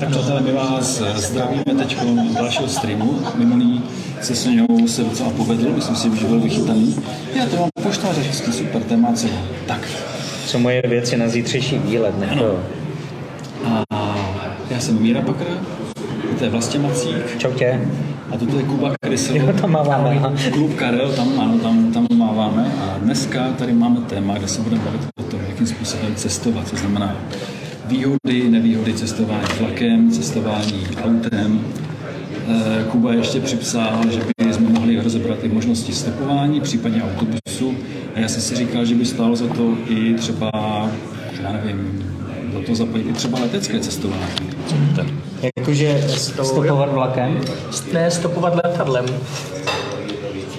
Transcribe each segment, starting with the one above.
Tak přátelé, my vás zdravíme teď z dalšího streamu. Minulý se s něho se docela povedl, myslím si, že byl vychytaný. Já to mám poštář hezký, super, téma. Tak. Co moje věci na zítřejší výlet, ne to. A já jsem Míra Pakr, to je Vlastě Macík. Čau tě. A toto je Kuba Krysl. Jo, tam máváme. aha. Klub Karel, tam, ano, tam, tam máváme. A dneska tady máme téma, kde se budeme bavit o tom, jakým způsobem cestovat. To znamená výhody, nevýhody cestování vlakem, cestování autem. Eh, Kuba ještě připsal, že by jsme mohli rozebrat i možnosti stopování, případně autobusu. A já jsem si říkal, že by stálo za to i třeba, já nevím, do toho zapojit i třeba letecké cestování. Jakože stopovat vlakem. Ne, stopovat letadlem.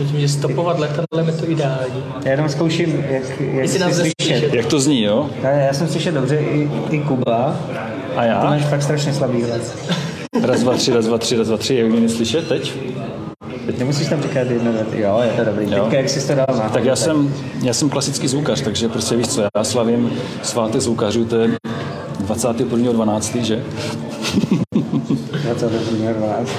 Myslím, že stopovat letadlem je to ideální. Já jenom zkouším, jak, jak Jestli jsi nás slyšet. slyšet. Jak to zní, jo? Já, já jsem slyšet dobře, i, i Kuba. A To já? máš fakt strašně slabý hlas. Raz, dva, tři, raz, dva, tři, raz, dva, tři. Jak mě slyšet teď? Teď nemusíš tam říkat jedno, jo, je to dobrý. Jo. Teďka, jak jsi to dal na Tak já jsem, já jsem klasický zvukař, takže prostě víš co, já slavím svátek zvukařů, to je 21.12., že? 12.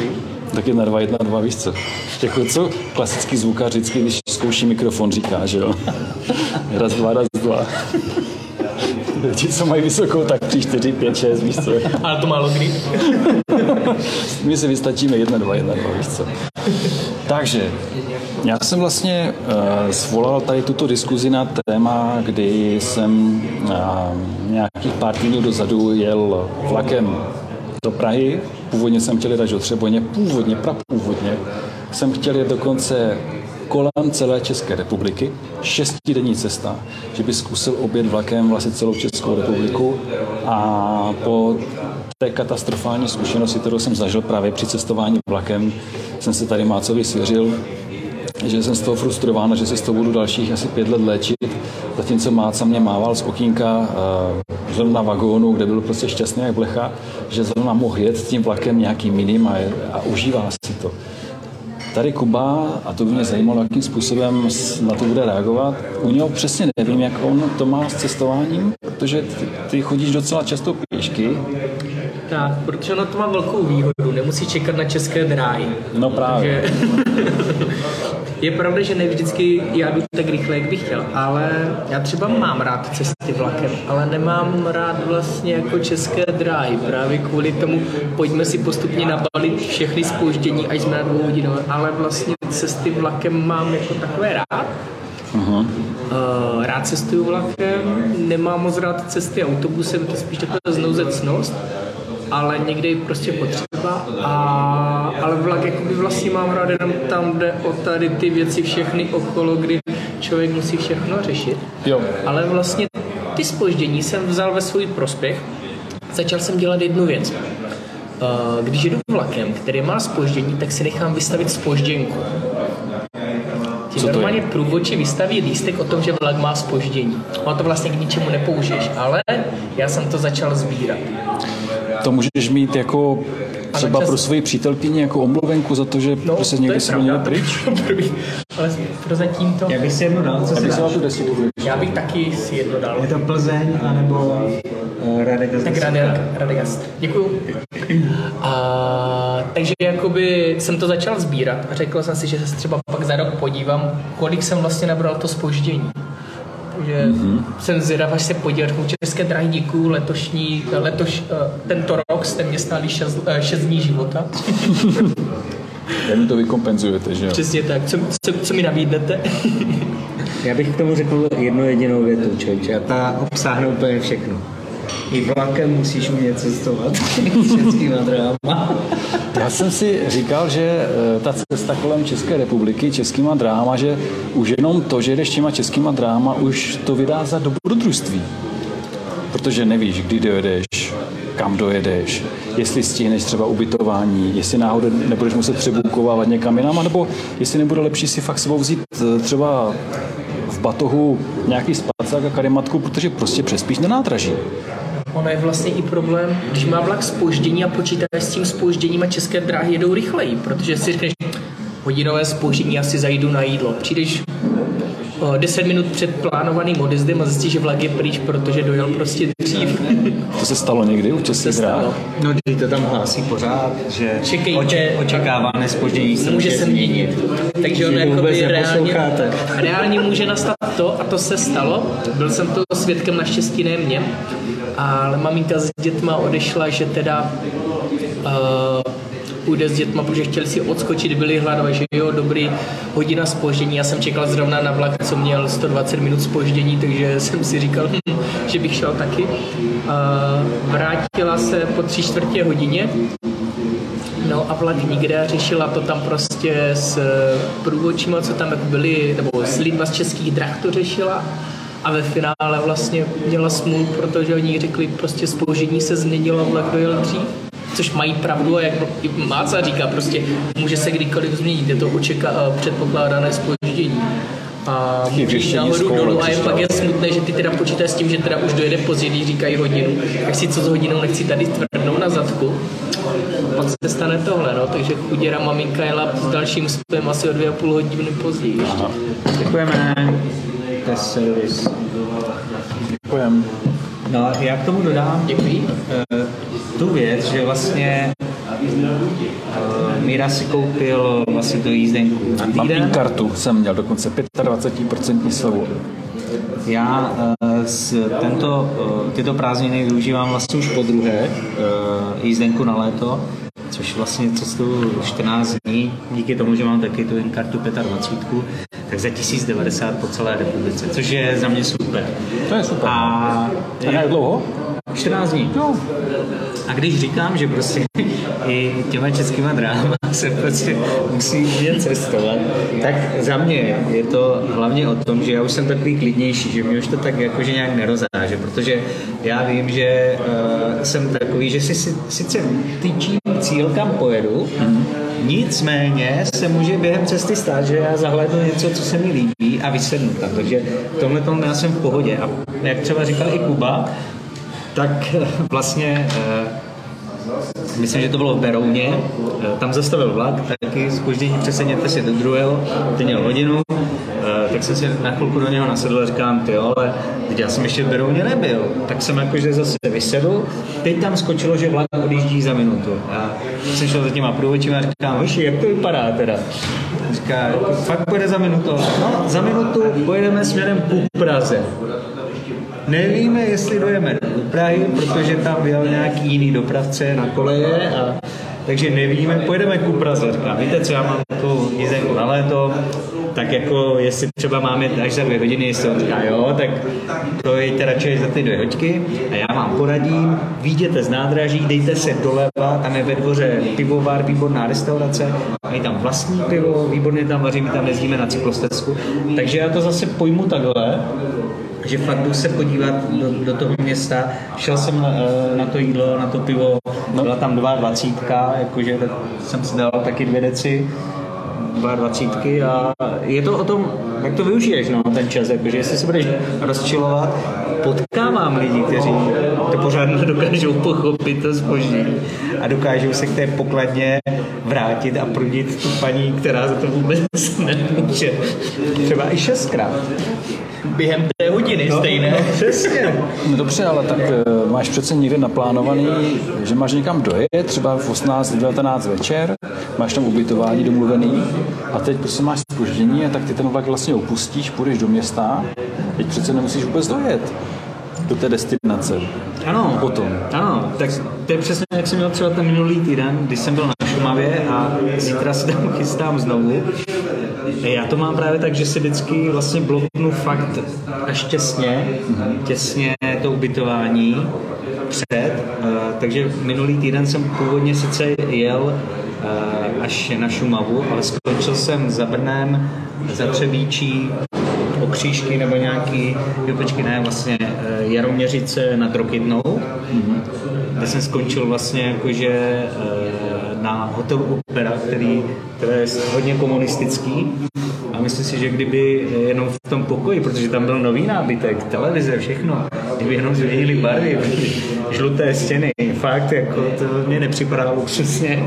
Tak jedna, dva, jedna, dva, víš co? Jako co klasický zvukař vždycky, když zkouší mikrofon, říká, že jo? Raz, dva, raz, dva. Ti, co mají vysokou, tak tři, čtyři, pět, šest, víš co? Ale to málo kdy. My si vystačíme jedna, dva, jedna, dva, víš co? Takže, já jsem vlastně uh, svolal tady tuto diskuzi na téma, kdy jsem uh, nějakých pár týdnů dozadu jel vlakem do Prahy. Původně jsem chtěl jít až do Třeboně, původně, prapůvodně. Jsem chtěl jet dokonce kolem celé České republiky, šestidenní cesta, že by zkusil obět vlakem vlastně celou Českou republiku a po té katastrofální zkušenosti, kterou jsem zažil právě při cestování vlakem, jsem se tady Mácovi svěřil, že jsem z toho frustrován a že se z toho budu dalších asi pět let léčit. Zatímco Máca mě mával z okýnka uh, zrovna vagónu, kde byl prostě šťastný jak blecha, že zrovna mohl jet tím vlakem nějaký minim a, a užívá si to. Tady Kuba, a to by mě zajímalo, jakým způsobem s- na to bude reagovat. U něho přesně nevím, jak on to má s cestováním, protože ty, ty chodíš docela často pěšky. Tak, protože ono to má velkou výhodu. Nemusí čekat na české dráhy. No právě. Že... je pravda, že ne vždycky já jdu tak rychle, jak bych chtěl, ale já třeba mám rád cesty vlakem, ale nemám rád vlastně jako české dráhy. Právě kvůli tomu pojďme si postupně nabalit všechny spoždění, až jsme na dvou hodinové, ale vlastně cesty vlakem mám jako takové rád. Uh, rád cestuju vlakem, nemám moc rád cesty autobusem, to je spíš taková znouzecnost, ale někdy je prostě potřeba. A, ale vlak jakoby vlastně mám rád jenom tam, jde o tady ty věci všechny okolo, kdy člověk musí všechno řešit. Jo. Ale vlastně ty spoždění jsem vzal ve svůj prospěch. Začal jsem dělat jednu věc. Uh, Když jedu vlakem, který má spoždění, tak si nechám vystavit spožděnku. Ti Co to je? normálně průvodčí vystaví lístek o tom, že vlak má spoždění. On to vlastně k ničemu nepoužiješ, ale já jsem to začal sbírat. To můžeš mít jako třeba pro svoji přítelkyni jako omluvenku za to, že no, prostě někdy se měl pryč. První. ale prozatím to... Já bych si jednu dal, co si Já bych si dal dáš? tu. Já bych taky si jedno dal. Je to Plzeň, anebo uh, Radek Tak Radegast. Děkuju. A, takže jakoby jsem to začal sbírat a řekl jsem si, že se třeba pak za rok podívám, kolik jsem vlastně nabral to spoždění. Takže mm-hmm. jsem zvědav, až se podívat. České dráhy děkuju, letošní, letoš, eh, tento rok jste mě stáli 6 dní života. Jak mi to vykompenzujete, že jo? Přesně tak. Co, co, co mi nabídnete? Já bych k tomu řekl jednu jedinou větu, člověče, a ta obsáhne úplně všechno. I vlakem musíš umět cestovat s českýma. Já jsem si říkal, že eh, ta cesta kolem České republiky českýma dráhama, že už jenom to, že jdeš těma českýma dráhama, už to vydá za dobrodružství. Protože nevíš, kdy dojedeš, kam dojedeš, jestli stihneš třeba ubytování, jestli náhodou nebudeš muset přebukovávat někam jinam, nebo jestli nebude lepší si fakt sebou vzít eh, třeba v batohu nějaký spacák a karimatku, protože prostě přespíš na nádraží. Ono je vlastně i problém, když má vlak spoždění a počítáš s tím spožděním a české dráhy jedou rychleji, protože si řekneš, hodinové spoždění, asi zajdu na jídlo. Přijdeš o 10 minut před plánovaným odjezdem a zjistí, že vlak je pryč, protože dojel prostě dřív. To se stalo někdy u českých dráh? No, když to tam hlásí pořád, že Čekejte. oče, očekávané spoždění se může se měnit. Takže on Že jako reálně, reálně může nastat to, a to se stalo. Byl jsem to svědkem naštěstí ne mě, ale maminka s dětma odešla, že teda uh, půjde s dětma, protože chtěli si odskočit, byli hladové, že jo, dobrý, hodina spoždění. Já jsem čekal zrovna na vlak, co měl 120 minut spoždění, takže jsem si říkal, hm, že bych šel taky. Vrátila se po tři čtvrtě hodině, No a vlak nikde řešila to tam prostě s průvodčíma, co tam jako byli, nebo s lidma z českých drah to řešila. A ve finále vlastně měla smůlu, protože oni řekli, prostě spožení se změnilo, vlak dojel dřív. Což mají pravdu a jak Máca říká, prostě může se kdykoliv změnit, je to očeká, předpokládané spoždění. A Taky může jít řešení nahoru s koulem dolů a je pak je smutné, že ty teda počítáš s tím, že teda už dojede pozdě, když říkají hodinu, tak si co s hodinou nechci tady tvrdnou na zadku. Pak se stane tohle, no, takže chuděra maminka jela s dalším spem asi o dvě a půl hodiny později. ještě. Děkujeme. To je servis. No, já k tomu dodám Děkuji. eh, tu věc, že vlastně eh, Míra si koupil vlastně tu jízdenku na Mám týden. kartu, jsem měl dokonce 25% slevu. Já uh, s tento, tyto prázdniny využívám vlastně už po druhé, uh, jízdenku na léto, což vlastně cestuju 14 dní, díky tomu, že mám taky tu kartu 25, tak za 1090 po celé republice, což je za mě super. To je super. A A jak dlouho? 14 dní. No. A když říkám, že prostě i těma českýma dráhama se prostě musí umět cestovat, tak za mě je to hlavně o tom, že já už jsem takový klidnější, že mě už to tak jakože nějak nerozáže, protože já vím, že uh, jsem takový, že si, si sice tyčím cíl, kam pojedu, Nicméně se může během cesty stát, že já zahlédnu něco, co se mi líbí a vysednu tam. Takže v tomhle tom já jsem v pohodě. A jak třeba říkal i Kuba, tak vlastně eh, myslím, že to bylo v Berouně, eh, tam zastavil vlak, taky spoždění přesedněte si do druhého, ten měl hodinu, eh, tak jsem si na chvilku do něho nasedl a říkám, ty ale teď já jsem ještě v Berouně nebyl, tak jsem jakože zase vysedl, teď tam skočilo, že vlak odjíždí za minutu. A jsem šel za těma průvodčíma a říkám, hoši, jak to vypadá teda? Říká, fakt pojede za minutu. No, za minutu pojedeme směrem ku Praze. Nevíme, jestli dojeme do Prahy, protože tam byl nějaký jiný dopravce na koleje, a, takže nevíme, pojedeme ku Praze. Říkám, víte co, já mám tu jízdenku na léto, tak jako jestli třeba máme až za dvě hodiny, jestli on říká jo, tak to jeďte radši za ty dvě hoďky. A já vám poradím, výjděte z nádraží, dejte se doleva, tam je ve dvoře pivovar, výborná restaurace, mají tam vlastní pivo, výborně tam vaří, my tam jezdíme na cyklostezku, takže já to zase pojmu takhle, že fakt jdu se podívat do, do toho města. Šel jsem na, eh, na to jídlo, na to pivo, byla tam 22, jakože tak jsem si dal taky dvě deci, 22 a je to o tom, jak to využiješ, no, ten čas, jakože jestli se budeš rozčilovat, potkávám lidi, kteří to pořád nedokážou pochopit to zboží a dokážou se k té pokladně vrátit a prudit tu paní, která za to vůbec nemůže. Třeba i šestkrát. Během té hodiny stejné. No, přesně. No dobře, ale tak eh, máš přece někde naplánovaný, že máš někam dojet, třeba v 18, 19 večer, máš tam ubytování domluvený a teď prostě máš spoždění a tak ty ten vlak vlastně opustíš, půjdeš do města, teď přece nemusíš vůbec dojet do té destinace. Ano, Potom. Ano, tak to je přesně jak jsem měl třeba ten minulý týden, když jsem byl na Šumavě a zítra se tam chystám znovu. Já to mám právě tak, že si vždycky vlastně bloknu fakt až těsně, těsně to ubytování před, eh, takže minulý týden jsem původně sice jel až na Šumavu, ale skončil jsem za Brnem, za Třebíčí, okřížky nebo nějaký, jo počkej, ne, vlastně eh, Jaroměřice nad Rokytnou, kde jsem skončil vlastně jakože eh, na hotelu Opera, který, který je hodně komunistický a myslím si, že kdyby jenom v tom pokoji, protože tam byl nový nábytek, televize, všechno, kdyby jenom změnili barvy, žluté stěny, fakt, jako to mě nepřipadalo přesně.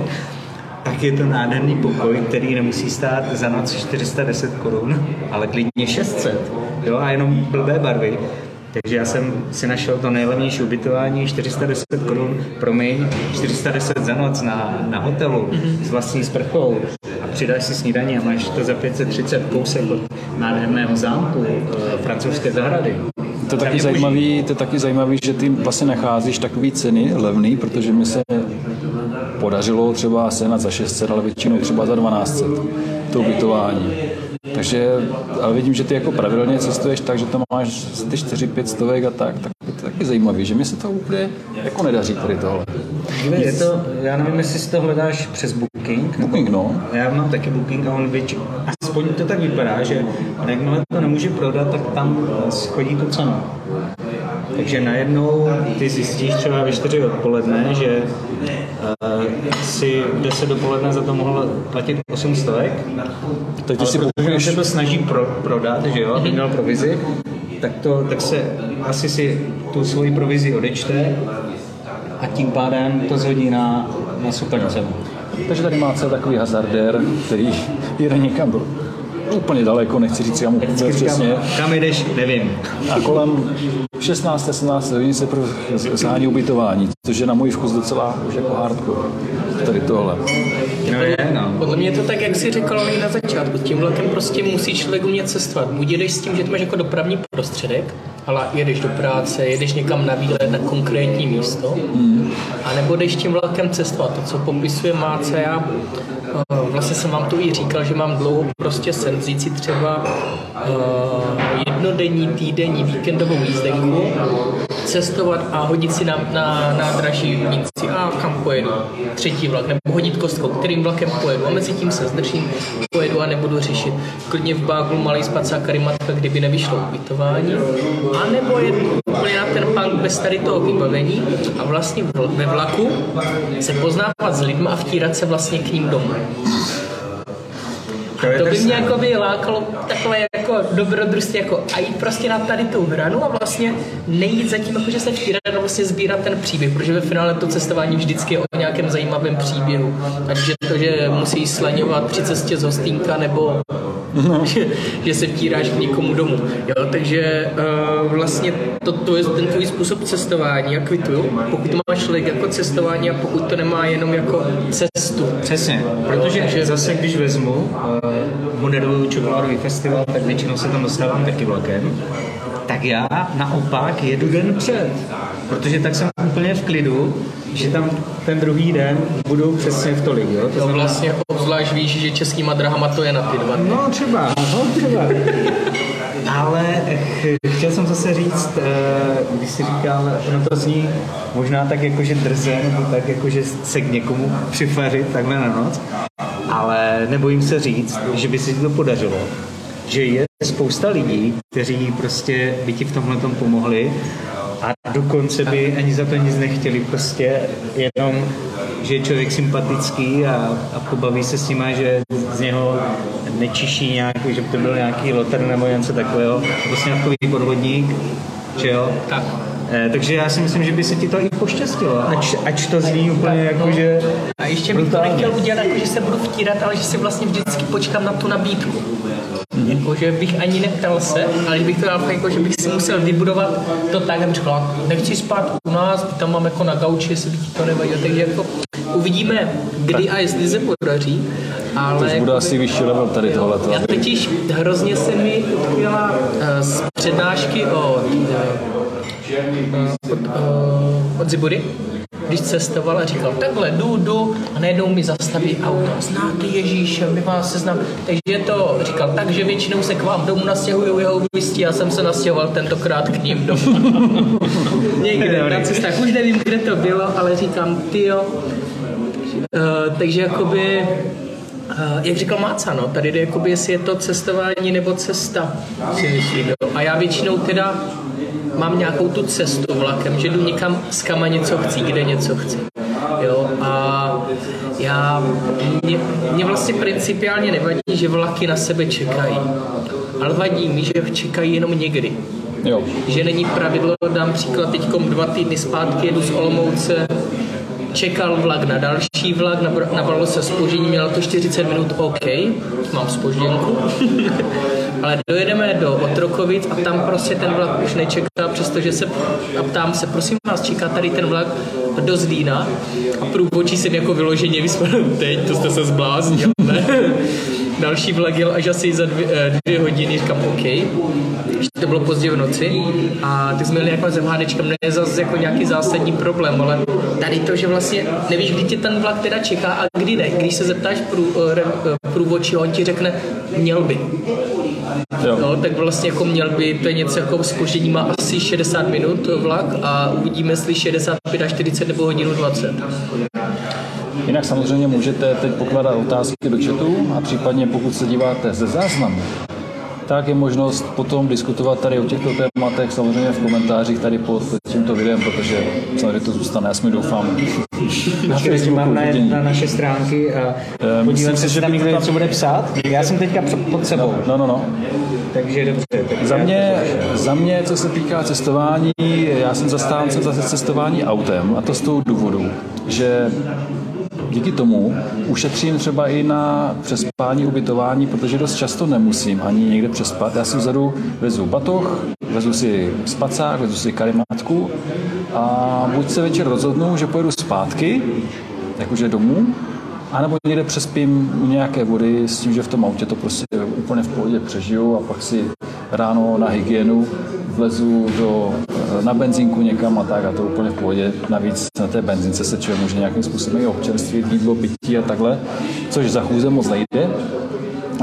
Tak je to nádherný pokoj, který nemusí stát za noc 410 korun, ale klidně 600. Jo, a jenom blbé barvy. Takže já jsem si našel to nejlevnější ubytování, 410 korun, promiň, 410 za noc na, na hotelu s vlastní sprchou a přidáš si snídaní a máš to za 530 kousek od nádherného zámku e, francouzské zahrady. To je, taky zajímavý, to je taky zajímavý, že ty vlastně nacházíš takový ceny levný, protože mi se podařilo třeba senat za 600, ale většinou třeba za 1200 to ubytování. Takže, ale vidím, že ty jako pravidelně cestuješ tak, že tam máš ty 4-5 stovek a tak, tak to je taky zajímavý, že mi se to úplně jako nedaří tady tohle. Je to, já nevím, jestli si to hledáš přes Booking. Booking, no. Já mám taky Booking a on většinou, aspoň to tak vypadá, že jakmile to nemůže prodat, tak tam schodí tu cenu. Takže najednou ty zjistíš třeba ve 4 odpoledne, že uh, si 10 dopoledne za to mohl platit 8 stovek. Tak si protože se to snaží pro, prodat, že jo, aby měl provizi, tak, to, tak se asi si tu svoji provizi odečte a tím pádem to zhodí na, na super cenu. Takže tady má celý takový hazardér, který jede někam úplně daleko, nechci říct, já mu přesně. Kam jdeš, nevím. A kolem 16. 17. hodin se zhání ubytování, což je na můj vkus docela už jako hardcore. Tady tohle. No je, no. Podle mě je to tak, jak jsi říkal i na začátku. Tím vlakem prostě musí člověk umět cestovat. Buď jedeš s tím, že to máš jako dopravní prostředek, ale jedeš do práce, jedeš někam na výlet na konkrétní místo, mm. a nebo jdeš tím vlakem cestovat. To, co popisuje Máce, já eh, vlastně jsem vám to i říkal, že mám dlouho prostě sen vzít si třeba uh, jednodenní, týdenní, víkendovou jízdenku, cestovat a hodit si na, na nádraží vnitři a kam pojedu. Třetí vlak, nebo hodit kostkou, kterým vlakem pojedu. A mezi tím se zdržím, pojedu a nebudu řešit. Klidně v Báglu malý spacák karimatka, kdyby nevyšlo ubytování. A nebo je úplně na ten punk bez tady toho vybavení a vlastně ve vlaku se poznávat s lidmi a vtírat se vlastně k ním domů. To, to by mě jako by lákalo takové jako dobrodružství, jako a jít prostě na tady tu hranu a vlastně nejít za tím, jako že se vtírat a vlastně sbírat ten příběh, protože ve finále to cestování vždycky je o nějakém zajímavém příběhu. Takže to, že musí slaňovat při cestě z hostínka nebo no. že, že, se vtíráš k někomu domů. Jo, takže uh, vlastně to, to je ten tvůj způsob cestování, já kvituju. Pokud to má člověk jako cestování a pokud to nemá jenom jako cestu. Přesně, protože takže, zase když vezmu uh, moderuju čokoládový festival, tak většinou se tam dostávám taky vlakem. Tak já naopak jedu den před, protože tak jsem úplně v klidu, že tam ten druhý den budou přesně v tolik. Jo? To, to znamená... vlastně obzvlášť víš, že českýma drahama to je na ty dva dny. No třeba, no třeba. Ale chtěl jsem zase říct, eh, když jsi říkal, ono to zní možná tak jako, že drze, nebo tak jako, že se k někomu přifařit takhle na noc, ale nebojím se říct, že by se ti to podařilo. Že je spousta lidí, kteří prostě by ti v tomhle tom pomohli a dokonce by ani za to nic nechtěli, prostě jenom, že je člověk sympatický a, a pobaví se s ním, že z něho nečiší nějak, že by to byl nějaký loter nebo něco takového, prostě takový podvodník, že jo? Tak. Eh, takže já si myslím, že by se ti to i poštěstilo, ač, ač to zní úplně jako, že... A ještě bych to nechtěl udělat, jako, že se budu vtírat, ale že si vlastně vždycky počkám na tu nabídku. Mm. Jako, že bych ani neptal se, ale že bych to dal jako, že bych si musel vybudovat to tak, abych řekl, nechci spát u nás, tam mám jako na gauči, jestli by ti to nevadí. Takže jako uvidíme, kdy a jestli se podaří. Ale to už bude asi vyšší level tady tohle. Já totiž hrozně se mi utkvěla uh, z přednášky od, uh, od, uh, od Zibury, když cestoval a říkal, takhle jdu, jdu a najednou mi zastaví auto. Znáte Ježíše, my vás seznam. Takže to říkal tak, že většinou se k vám domů nastěhují jeho vystí, já jsem se nastěhoval tentokrát k ním domů. Někde na cestách, už nevím, kde to bylo, ale říkám, ty jo. Uh, takže jakoby Uh, jak říkal Máca, no, tady jde jakoby, jestli je to cestování nebo cesta, si myslím, jo. A já většinou teda mám nějakou tu cestu vlakem, že jdu někam s kama něco chci, kde něco chci. Jo, a já, mě, mě vlastně principiálně nevadí, že vlaky na sebe čekají. Ale vadí mi, že čekají jenom někdy. Jo. Že není pravidlo, dám příklad, teď dva týdny zpátky jedu z Olomouce čekal vlak na další vlak, nabralo se spoždění, mělo to 40 minut, OK, mám spožděnku. Ale dojedeme do Otrokovic a tam prostě ten vlak už nečeká, přestože se, a ptám se, prosím vás, čeká tady ten vlak do Zlína a průvočí jsem jako vyloženě vyspal, teď, to jste se zbláznil, ne? Další vlak jel až asi za dvě, eh, dvě hodiny, říkám OK. To bylo pozdě v noci a ty jsme měli jako s MHDčkem, ne zase jako nějaký zásadní problém, ale tady to, že vlastně nevíš, kdy ti ten vlak teda čeká a kdy ne. Když se zeptáš prů, eh, eh, průvodčí, on ti řekne, měl by. Jo. No, tak vlastně jako měl by, to je něco jako spoždění má asi 60 minut vlak a uvidíme, jestli 65 a 40 nebo hodinu 20. Jinak samozřejmě můžete teď pokládat otázky do chatu a případně pokud se díváte ze záznamu, tak je možnost potom diskutovat tady o těchto tématech samozřejmě v komentářích tady pod tímto videem, protože samozřejmě to zůstane, já si doufám. Na mám na, na naše stránky a uh, podívat se, že tam někdo něco bude psát. Já jsem teďka pod sebou. No, no, no. Takže dobře. Tak za, mě, za mě, co se týká cestování, já jsem zastáncem zase cestování autem a to z toho důvodu, že díky tomu ušetřím třeba i na přespání, ubytování, protože dost často nemusím ani někde přespat. Já si vzadu vezu batoh, vezu si spacák, vezu si karimátku a buď se večer rozhodnu, že pojedu zpátky, jakože domů, a nebo někde přespím u nějaké vody s tím, že v tom autě to prostě úplně v pohodě přežiju a pak si ráno na hygienu vlezu do, na benzínku někam a tak a to úplně v pohodě. Navíc na té benzince se člověk může nějakým způsobem i občerstvit, jídlo, pití a takhle, což za chůze moc nejde.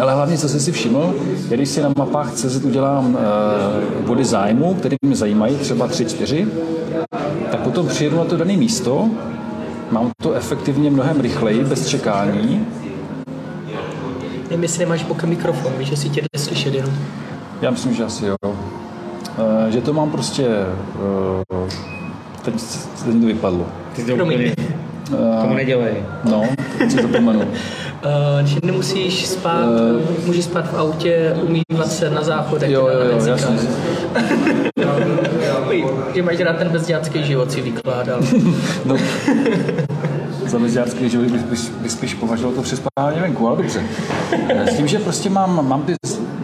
Ale hlavně, co jsem si všiml, když si na mapách CZ udělám e, body zájmu, které mě zajímají, třeba 3-4, tak potom přijedu na to dané místo, mám to efektivně mnohem rychleji, bez čekání. Nevím, jestli nemáš bokem mikrofon, víš, že si tě neslyšet jenom. Já myslím, že asi jo. Uh, že to mám prostě... Uh, teď, teď to vypadlo. Ty to úplně... Uh, tomu nedělej. No, si zapomenu. Uh, že nemusíš spát, uh, můžeš spát v autě, umývat se na záchodech. Jo, jo, jo, jasně. že máš rád ten bezdětský život, si vykládal. no, za bezdětský život bys, bys, bys spíš považoval to přespávání venku, ale dobře. S tím, že prostě mám, mám ty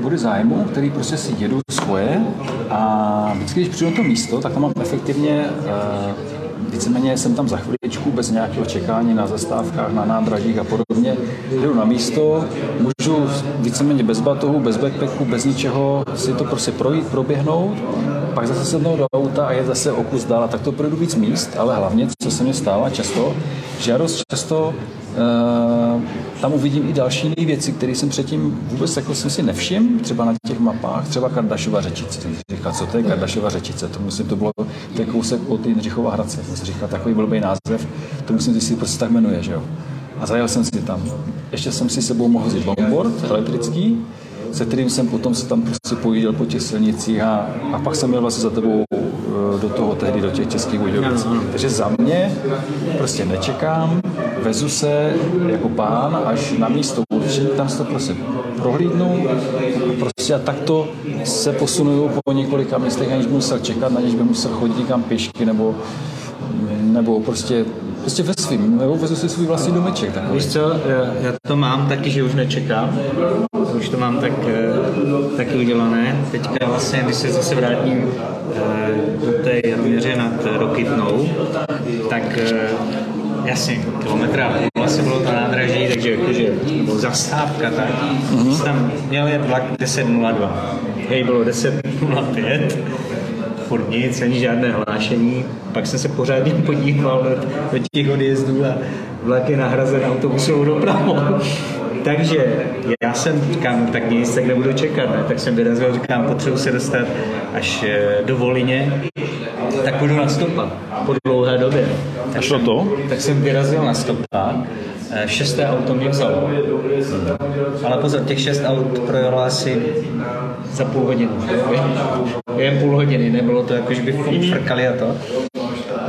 body zájmu, který prostě si jedu svoje a vždycky, když přijdu na to místo, tak tam mám efektivně uh, víceméně jsem tam za chviličku bez nějakého čekání na zastávkách, na nádražích a podobně. Jdu na místo, můžu víceméně bez batohu, bez backpacku, bez ničeho si to prostě projít, proběhnout, pak zase sednout do auta a je zase o kus dál. Tak to projdu víc míst, ale hlavně, co se mi stává často, že já dost často Uh, tam uvidím i další věci, které jsem předtím vůbec jako jsem si nevšiml, třeba na těch mapách, třeba Kardašova řečice. Jsem říkal, co to je Kardašova řečice? To musím, to bylo je kousek od Jindřichova Hradce. Jsem říkal, takový blbý název, to musím si prostě tak jmenuje, že jo. A zajel jsem si tam. Ještě jsem si sebou mohl vzít longboard elektrický, se kterým jsem potom se tam prostě pojížděl po těch silnicích a, a pak jsem měl vlastně za tebou do toho tehdy, do těch českých Budějovic. Takže za mě prostě nečekám, vezu se jako pán až na místo určení, tam se to prostě prohlídnu prostě a takto se posunuju po několika místech, aniž by musel čekat, aniž by musel chodit někam pěšky nebo nebo prostě prostě ve svým, nebo vezu si svůj vlastní domeček. Takový. Víš co, já to mám taky, že už nečekám. Už to mám tak, eh, taky udělané. Teďka vlastně, když se zase vrátím eh, do té Jaroměře nad Rokytnou, tak eh, jasně, kilometr a půl asi bylo to nádraží, takže jakože zastávka, tak mm-hmm. tam měl jet vlak 10.02. Hej, bylo 10.05 furt nic, ani žádné hlášení. Pak jsem se pořádně podíval do, do těch odjezdů a vlak je nahrazen autobusovou dopravou. Takže já jsem říkám, tak nic, tak nebudu čekat, ne? tak jsem vyrazil, říkám, potřebuji se dostat až eh, do Volině, tak půjdu na stopa po dlouhé době. Tak šlo to? Tak jsem vyrazil na stopa, eh, šesté auto mě vzalo. Ale pozor, těch šest aut projelo asi za půl hodinu. Jen půl hodiny, nebylo to jako, že by frkali a to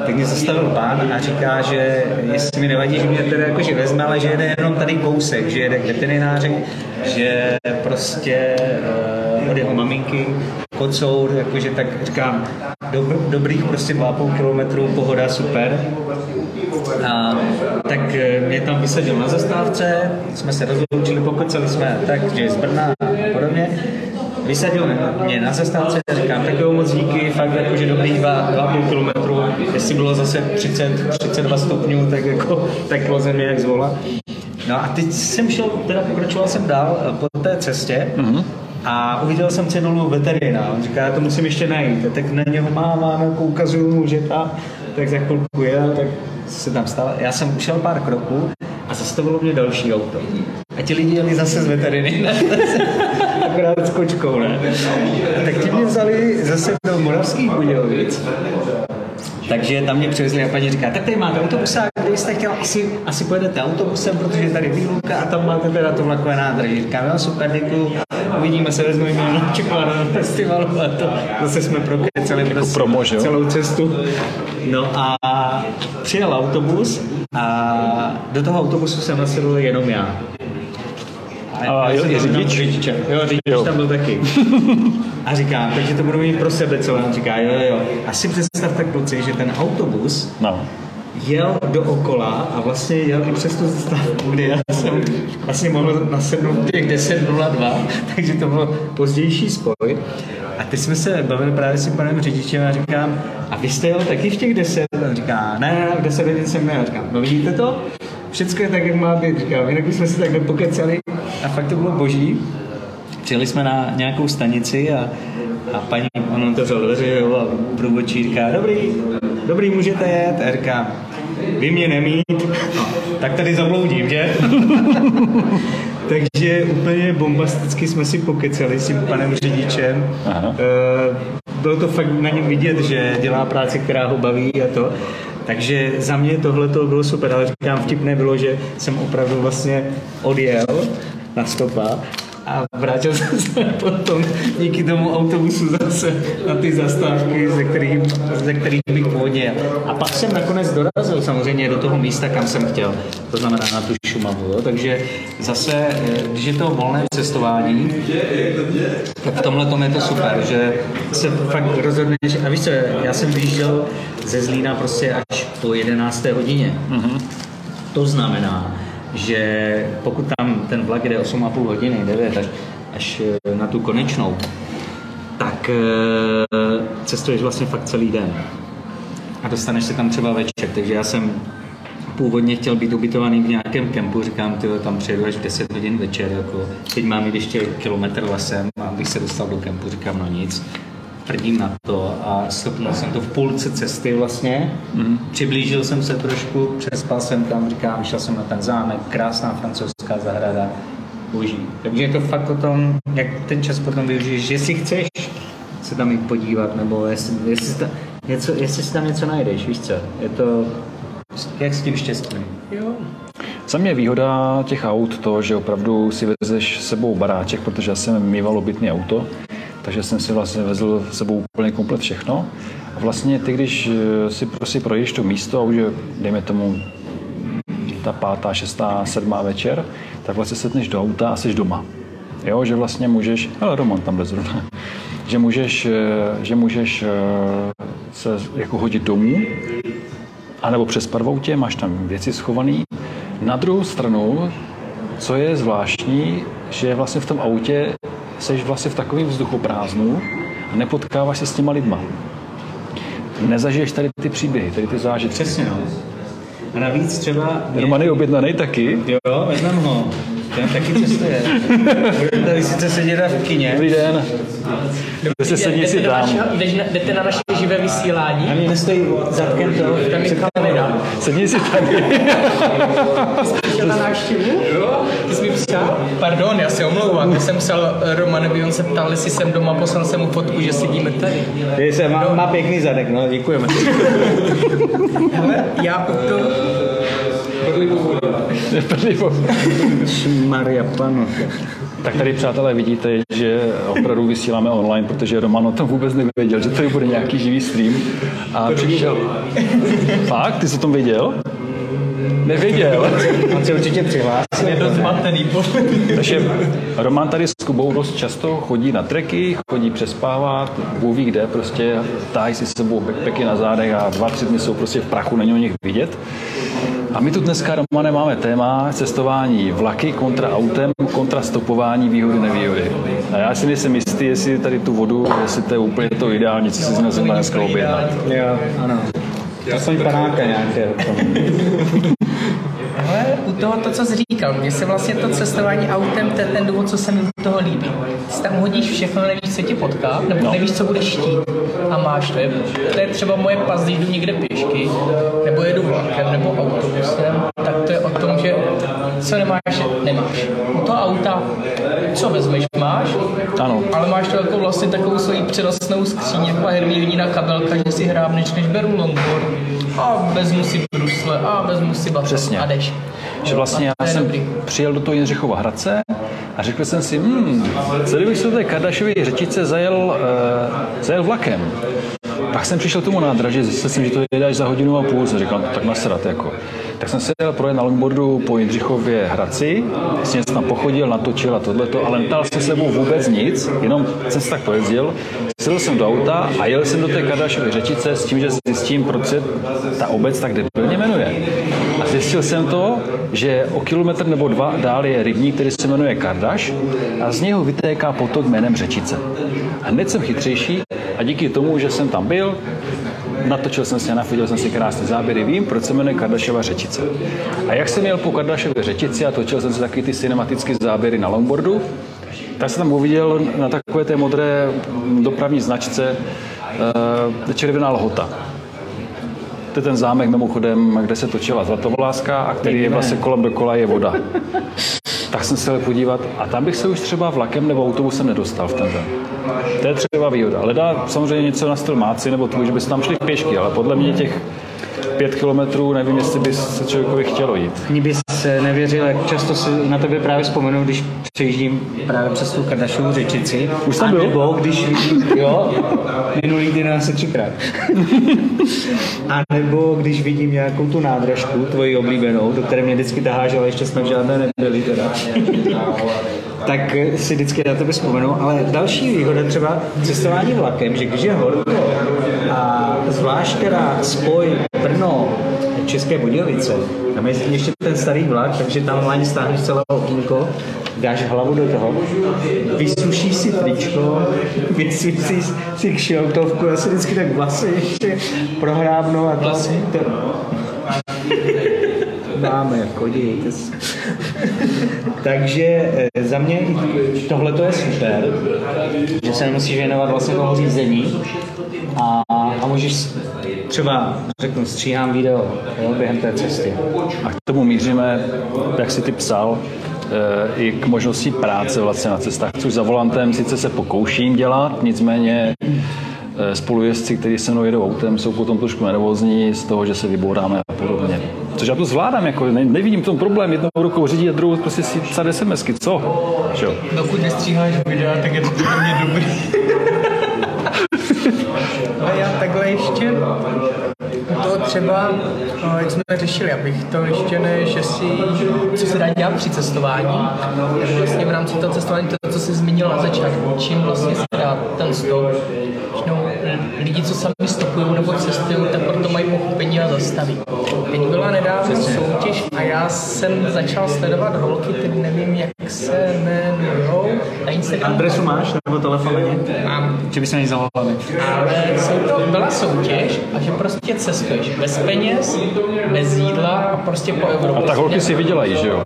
tak mě zastavil pán a říká, že jestli mi nevadí, že mě teda jakože vezme, ale že jede jenom tady kousek, že jede k veterináři, že prostě uh, od jeho maminky soud, jakože tak říkám, dob, dobrých prostě 2,5 kilometrů, pohoda, super. A, tak eh, mě tam vysadil na zastávce, jsme se rozloučili, pokoceli jsme tak, že z Brna a podobně. Vysadil mě na zastávce a říkám, tak jo, moc díky, fakt jako, že dobrých 2,5 kilometru, jestli bylo zase 30, 32 stupňů, tak jako, tak země jak zvola. No a teď jsem šel, teda pokračoval jsem dál eh, po té cestě mm-hmm. a uviděl jsem cedulu veterina. On říká, já to musím ještě najít. A tak na něho mám, mám, jako ukazuju mu, že ta, tak za chvilku je, tak se tam stalo. Já jsem ušel pár kroků a zastavilo mě další auto. A ti lidi jeli zase z veteriny. Akorát s kočkou, ne? A tak ti mě vzali zase do Moravských Budějovic takže tam mě přivezli a paní říká, tak tady máte autobusák, kde jste chtěl, asi, asi pojedete autobusem, protože je tady výluka a tam máte teda to vlakové nádraží. Říkám, jo, super, děkuju, uvidíme se, vezmu jméno na festivalu a to zase jsme prokecali jako prostě promo, celou cestu. No a přijel autobus a do toho autobusu jsem nasedl jenom já. A jo, je řidič? Řidiče. Jo, řidič jo. tam byl taky. A říkám, takže to budu mít pro sebe celé. On říká, jo, jo. A si představte kluci, že ten autobus no jel dookola a vlastně jel i přes tu zastávku, kde já jsem vlastně mohl nasednout těch 10.02, takže to byl pozdější spoj. A teď jsme se bavili právě s tím panem řidičem a říkám, a vy jste jel taky v těch 10? A on říká, ne, ne, v 10 hodin jsem nejel. Říkám, no vidíte to? Všechno je tak, jak má být. Říkám, jinak jsme se takhle pokecali a fakt to bylo boží. Přijeli jsme na nějakou stanici a, a paní, on otevřel dveře a průvodčí říká, dobrý, dobrý, můžete jet. A říká, vy mě nemít, tak tady zabloudím, že? Takže úplně bombasticky jsme si pokecali s tím panem řidičem. Aha. E, bylo to fakt na něm vidět, že dělá práci, která ho baví a to. Takže za mě tohle to bylo super, ale říkám, vtipné bylo, že jsem opravdu vlastně odjel na stopa a vrátil jsem se potom díky tomu autobusu zase na ty zastávky, ze kterých, ze kterých bych původně A pak jsem nakonec dorazil samozřejmě do toho místa, kam jsem chtěl, to znamená na tu Šumavu. Jo? Takže zase, eh, když je to volné cestování, tak v tomhle tom je to super, že se fakt rozhodneš, a víš co, já jsem vyjížděl ze Zlína prostě až po 11. hodině. Mm-hmm. To znamená, že pokud tam ten vlak jde 8,5 hodiny, 9 až, až eh, na tu konečnou, tak eh, cestuješ vlastně fakt celý den. A dostaneš se tam třeba večer, takže já jsem původně chtěl být ubytovaný v nějakém kempu, říkám, ty tam přijedu až v 10 hodin večer, jako teď mám jít ještě kilometr lesem, abych se dostal do kempu, říkám, no nic tvrdím na to a stopnul jsem to v půlce cesty vlastně. Mm-hmm. Přiblížil jsem se trošku, přespal jsem tam, říkám, šel jsem na ten zámek, krásná francouzská zahrada, boží. Takže je to fakt o tom, jak ten čas potom využiješ, jestli chceš se tam jít podívat, nebo jestli, jestli, ta, něco, jestli si tam něco najdeš, víš co? Je to jak s tím štěstím. Jo. Za mě je výhoda těch aut to, že opravdu si vezeš sebou baráček, protože já jsem mýval obytný auto, takže jsem si vlastně vezl s sebou úplně komplet všechno. A vlastně ty, když eh, si prostě projdeš to místo a už je, dejme tomu, ta pátá, šestá, sedmá večer, tak vlastně setneš do auta a jsi doma. Jo, že vlastně můžeš, ale Roman tam jde zrovna, že můžeš, eh, že můžeš eh, se jako hodit domů, anebo přespat v autě, máš tam věci schované. Na druhou stranu, co je zvláštní, že vlastně v tom autě seš vlastně v takovém vzduchoprázdnu a nepotkáváš se s těma lidma. Nezažiješ tady ty příběhy, tady ty zážitky. Přesně, no. A navíc třeba... Roman je objednaný taky. Jo, vezmem ho. Ten taky cestuje. Budeme tady sice sedět v kině. Dobrý den. Dobrý se sedí si tam. Jdete na naše živé vysílání? A mě nestojí zadkem to. Tam je kamera. Sedí si tady. Jsi na návštěvu? Jo. Ty jsi mi psal? Pardon, já se omlouvám. Já jsem psal Romanovi, on se ptal, jestli jsem doma, poslal jsem mu fotku, že sedíme tady. Je se, má, má pěkný zadek, no, děkujeme. Hele, já u to... Maria Pano. Tak tady, přátelé, vidíte, že opravdu vysíláme online, protože Roman o tom vůbec nevěděl, že tady bude nějaký živý stream. A přišel... Fakt? Ty jsi o tom věděl? nevěděl. On se určitě přihlásil. Je dost zmatený. Takže Roman tady s Kubou dost často chodí na treky, chodí přespávat, Bůh ví kde, prostě táhí si s sebou backpacky na zádech a dva, tři dny jsou prostě v prachu, není o nich vidět. A my tu dneska, Romane, máme téma cestování vlaky kontra autem, kontra stopování, výhody, nevýhody. A já si nejsem jistý, jestli tady tu vodu, jestli to je úplně to ideální, co si jsme dneska objednat. Jo, ano. Aspoň panáka nějaké. Ale u toho to, co jsi říkal, mně se vlastně to cestování autem, to je ten důvod, co se mi u toho líbí. Si tam hodíš všechno, nevíš, co tě potká, nebo No. nevíš, co budeš štít. A máš to. Je, to je třeba moje pas, když jdu někde pěšky, nebo jedu vlakem, nebo autobusem, tak to je o tom, že co nemáš, nemáš. U toho auta, co vezmeš, máš, Ano. ale máš to jako vlastně takovou svoji přenosnou skříň, jako Hermína kabelka, že si hrábneš, než beru longboard a vezmu si brusle a vezmu si baton Přesně. a jdeš. Že vlastně já jsem dobrý. přijel do toho Jindřichova Hradce a řekl jsem si, hmm, co kdybych se do té Kardašovy řečice zajel, uh, zajel vlakem. Pak jsem přišel k tomu nádraží, zjistil jsem, že to jede až za hodinu a půl, jsem říkal, tak nasrat jako. Tak jsem se jel projet na longboardu po Jindřichově Hradci, vlastně jsem tam pochodil, natočil a tohleto, ale netal jsem sebou vůbec nic, jenom jsem se tak pojezdil, sedl jsem do auta a jel jsem do té Kardašovy řečice s tím, že zjistím, proč se ta obec tak debilně jmenuje. A zjistil jsem to, že o kilometr nebo dva dál je rybník, který se jmenuje Kardaš a z něho vytéká potok jménem Řečice. A hned jsem chytřejší a díky tomu, že jsem tam byl, natočil jsem si a nafotil jsem si krásné záběry, vím, proč se jmenuje Kardašova řečice. A jak jsem jel po Kardašově řečici a točil jsem si taky ty cinematické záběry na longboardu, tak jsem tam uviděl na takové té modré dopravní značce uh, Červená lhota. To je ten zámek mimochodem, kde se točila Zlatovoláska a který je vlastně kolem dokola je voda. Tak jsem se jel podívat a tam bych se už třeba vlakem nebo autobusem nedostal v ten den. To je třeba výhoda. Leda samozřejmě něco na styl máci nebo tvůj, že by se tam šli pěšky, ale podle mě těch pět kilometrů, nevím, jestli by se člověkovi chtělo jít. Mně bys nevěřil, jak často si na tebe právě vzpomenu, když přejíždím právě přes tu Kardašovu řečici. Už tam A byl? nebo když vidím, jo, minulý týden asi třikrát. A nebo když vidím nějakou tu nádražku, tvoji oblíbenou, do které mě vždycky taháš, ale ještě jsme v žádné nebyli teda. Tak si vždycky na tebe vzpomenu, ale další výhoda třeba cestování vlakem, že když je horko a zvlášť teda spoj Brno České Budějovice, tam je ještě ten starý vlak, takže tam normálně stáhneš celé okýnko, dáš hlavu do toho, vysušíš si tričko, vysvícíš si kšiltovku, já si vždycky tak vlasy ještě prohrábnu a to, to máme, jako dějte se. Takže eh, za mě tohle to je super, že se nemusíš věnovat vlastně toho řízení a, a můžeš třeba, řeknu, stříhám video jo, během té cesty. A k tomu míříme, jak si ty psal, eh, i k možnosti práce vlastně na cestách, což za volantem sice se pokouším dělat, nicméně eh, spolujezdci, kteří se mnou jedou autem, jsou potom trošku nervózní z toho, že se vybouráme a podobně. Což já to zvládám, jako ne, nevidím v tom problém, jednou rukou řídí a druhou prostě si psat SMSky, co? Jo? Dokud nestříháš videa, tak je to pro mě dobrý. Ale já takhle ještě to třeba, no, jak jsme řešili, abych to ještě ne, že si, co se dá dělat při cestování, tak vlastně v rámci toho cestování, to, co jsi zmínil na začátku, čím vlastně se dá ten stop, Většinou lidi, co sami stopují nebo cestují, tak zastaví. Teď byla nedávno soutěž a já jsem začal sledovat holky, teď nevím, jak se jmenujou, na Instagramu. Adresu máš nebo telefon? Mám Že bys na ní zavolali. ale jsou to, byla soutěž a že prostě cestuješ bez peněz, bez jídla a prostě po Evropě. A tak holky si vydělají, že jo?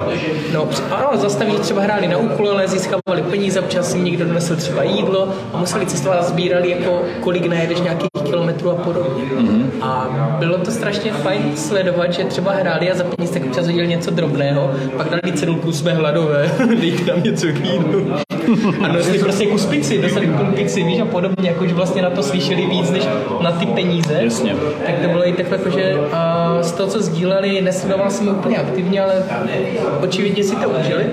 No, ano, zastaví, že třeba hráli na ukulele, získávali peníze, občas jim někdo donesl třeba jídlo a museli cestovat a sbírali jako kolik najedeš nějakých kilometrů a podobně. Mm-hmm. A bylo to strašně fajn sledovat, že třeba hráli a za peníze tak občas hodili něco drobného, pak dali cedulku, jsme hladové, dejte nám něco k jídlu. A nosili prostě kus pici, dostali kus pici, víš, a podobně, jako už vlastně na to slyšeli víc, než na ty peníze. Jasně. Tak to bylo i takhle, jakože a z toho, co sdíleli, nesledoval jsem úplně aktivně, ale očividně si to užili.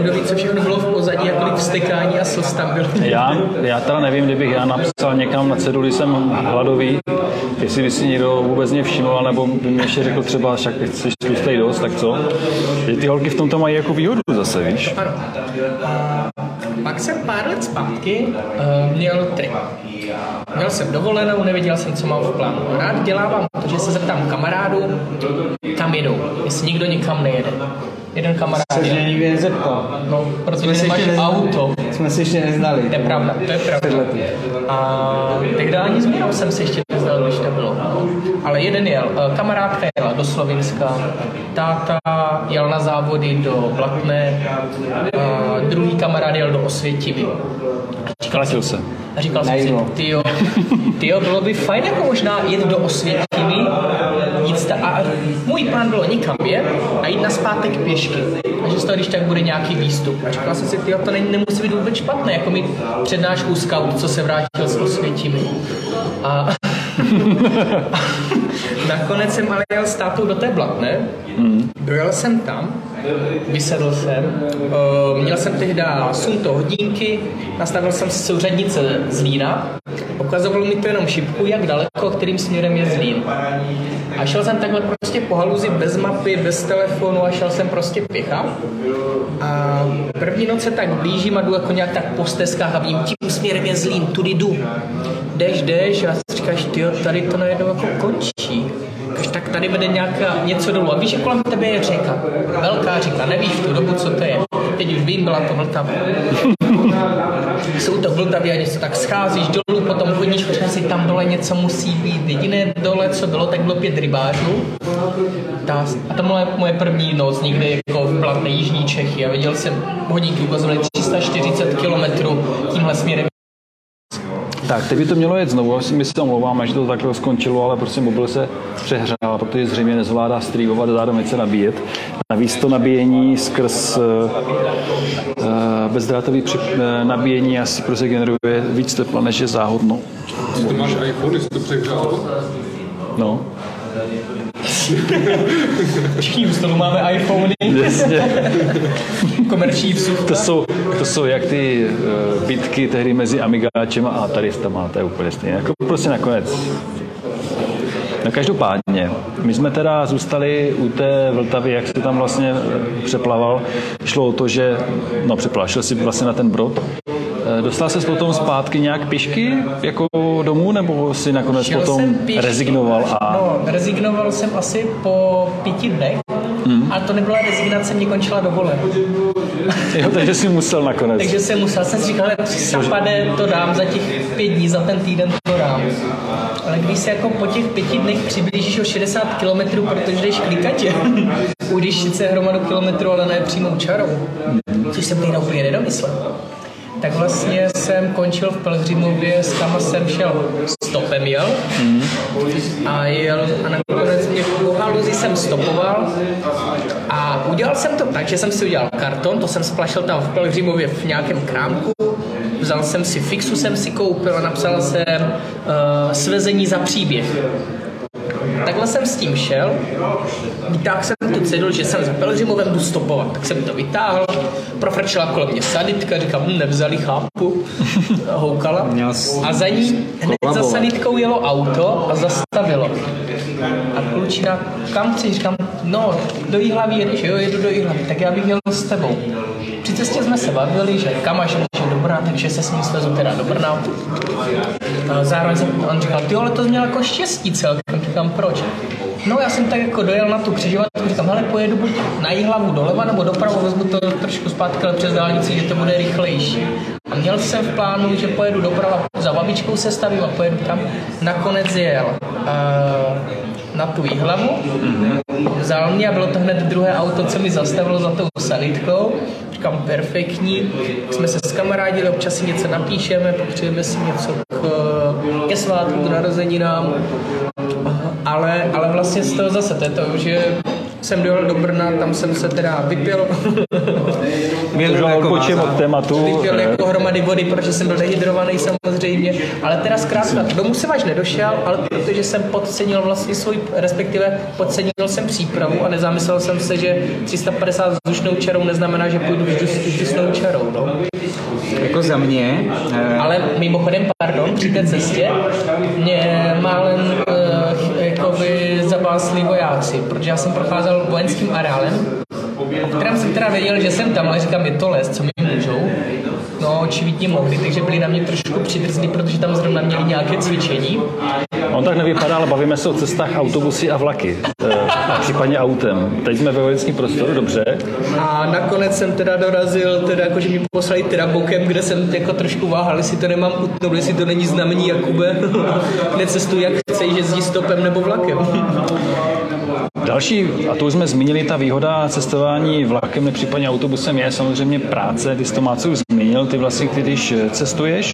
Kdo ví, co všechno bylo v pozadí, jak kolik vstekání a sos tam bylo. Já, já teda nevím, kdybych já napsal někam na ceduli, jsem hladový, jestli by si někdo vůbec mě všiml, nebo by mi ještě řekl třeba, však jsi tlustej dost, tak co? Že ty holky v tomto mají jako výhodu zase, víš? Ano. Pak jsem pár let zpátky uh, měl trip. Měl jsem dovolenou, nevěděl jsem, co mám v plánu. Rád dělávám to, že se zeptám kamarádů, kam jedou, jestli nikdo nikam nejede. Jeden kamarád Se mě nikdy nezeptal. No, protože nemáš auto. Jsme se ještě neznali. To je pravda, to je pravda. A tehdy ani s jsem se ještě neznal, když to bylo. Ale jeden jel, eh, kamarádka jela do Slovinska, táta jel na závody do Blatné, a druhý kamarád jel do Osvětimi. Platil se. A říkal jsem si, tyjo, tyjo, bylo by fajn jako možná jet do Osvětimi, jít sta- a můj plán bylo nikam jet a jít na zpátek pěšky. A že z toho, když tak bude nějaký výstup. A říkal jsem si, tyjo, to není, nemusí být vůbec špatné, jako mít přednášku scout, co se vrátil s Osvětimi. A nakonec jsem ale jel s tátou do té Blatné, dojel jsem tam, vysedl jsem, uh, měl jsem tehdy sunto hodinky, nastavil jsem si souřadnice z Lína, ukazovalo mi to jenom šipku, jak daleko, kterým směrem je Zlín. A šel jsem takhle prostě po haluzi bez mapy, bez telefonu a šel jsem prostě pěcha. A první noc se tak blížím a jdu jako nějak tak po stezkách a vím, tím směrem je Zlín, tudy jdu. Jdeš, jdeš a říkáš, ty tady to najednou jako končí. Tak tady vede nějaká něco dolů. A víš, že kolem tebe je řeka. Velká řeka, nevíš tu dobu, co to je. Teď už vím, byla to Vltava. Jsou to Vltavy a něco tak scházíš dolů, potom chodíš, si, tam dole něco musí být. Jediné dole, co bylo, tak bylo pět rybářů. Ta, a to byla moje první noc někde jako v Blatné Jižní Čechy a viděl jsem hodinky ukazovaly 340 km tímhle směrem Tak, teď by to mělo jet znovu, asi my se omlouváme, že to takhle skončilo, ale prostě mobil se přehrál, protože zřejmě nezvládá streamovat a zároveň se nabíjet. Navíc to nabíjení skrz uh, uh, bezdrátový při, uh, nabíjení asi prostě generuje víc tepla, než je záhodno. Ty máš iPhone, jestli to přehřál? No, Všichni u stolu máme iPhony, jasně. komerční vstup. To jsou, to jsou jak ty uh, bitky tehdy mezi Amigáčem a Ataristama, to je úplně stejné. Jako prostě nakonec. No každopádně, my jsme teda zůstali u té Vltavy, jak se tam vlastně eh, přeplaval. Šlo o to, že, no přeplaval, šel si vlastně na ten brod. Eh, Dostal se potom zpátky nějak pěšky jako domů, nebo si nakonec Šel potom pěšky. rezignoval a No, rezignoval jsem asi po pěti dnech, Hmm. ale to nebyla rezignace, mě končila dovolená. jo, takže si musel nakonec. Takže jsem musel, jsem si říkal, sapade to dám za těch pět dní, za ten týden to dám. Ale když se jako po těch pěti dnech přiblížíš o 60 km, protože jdeš klikatě, ujdeš sice hromadu kilometrů, ale ne přímou čarou, což jsem tehdy úplně nedomyslel. Tak vlastně jsem končil v Pelhřimově, s kam jsem šel stopem jel. A jel a nakonec mě po haluzi jsem stopoval. A udělal jsem to tak, že jsem si udělal karton, to jsem splašil tam v Pelhřimově v nějakém krámku, vzal jsem si fixu, jsem si koupil a napsal jsem uh, svezení za příběh. Takhle jsem s tím šel, vytáhl jsem tu cedul, že jsem za Pelhřimovem jdu stopovat, tak jsem to vytáhl, profrčila kolem mě sanitka, říkám, hm, nevzali, chápu, houkala. A za ní hned za sanitkou jelo auto a zastavilo. A klučina, kam chceš? Říkám, no, do Jihlavy jedeš, jo, jedu do Jihlavy, tak já bych jel s tebou. Při cestě jsme se bavili, že kam až že do Brna, takže se s ním svezu teda do Brna. A zároveň jsem, on říkal, ty ale to měl jako štěstí celkem, říkám, proč? No já jsem tak jako dojel na tu křižovatku, říkám, hele, pojedu buď na Jihlavu doleva nebo doprava, vezmu to trošku zpátky, ale přes dálnici, že to bude rychlejší. A měl jsem v plánu, že pojedu doprava, za babičkou se stavím a pojedu tam. Nakonec jel uh, na tu Jihlavu, vzal mě a bylo to hned druhé auto, co mi zastavilo za tou sanitkou. Říkám, perfektní. Jsme se s kamarádili, občas si něco napíšeme, popřejeme si něco k, ke svátku, k narozeninám. Ale, ale vlastně z toho zase, to je to, že jsem dojel do Brna, tam jsem se teda vypil, Měl Už jako od tématu. vypil jako hromady vody, protože jsem byl dehydrovaný samozřejmě, ale teda zkrátka domů jsem až nedošel, ale protože jsem podcenil vlastně svůj, respektive podcenil jsem přípravu a nezamyslel jsem se, že 350 vzdušnou čarou neznamená, že půjdu vzduš- vzdušnou čarou, no. Jako za mě, eh, Ale mimochodem, pardon, při té cestě mě málem uh, zabásli vojáci, protože já jsem procházel vojenským areálem, o kterém jsem teda věděl, že jsem tam, ale říkám, je to les, co mi můžou. No, očividně mohli, takže byli na mě trošku přidrzlí, protože tam zrovna měli nějaké cvičení. On tak nevypadá, ale bavíme se o cestách autobusy a vlaky. eh, A případně autem. Teď jsme ve vojenském prostoru, dobře. A nakonec jsem teda dorazil, teda jako, že mi poslali teda bokem, kde jsem jako trošku váhal, jestli to nemám utnout, jestli to není znamení Jakube, necestuj jak chceš, jezdí stopem nebo vlakem. Další, a to už jsme zmínili, ta výhoda cestování vlakem, nebo případně autobusem je samozřejmě práce, ty jsi to Mácu už zmínil, ty vlastně, když cestuješ,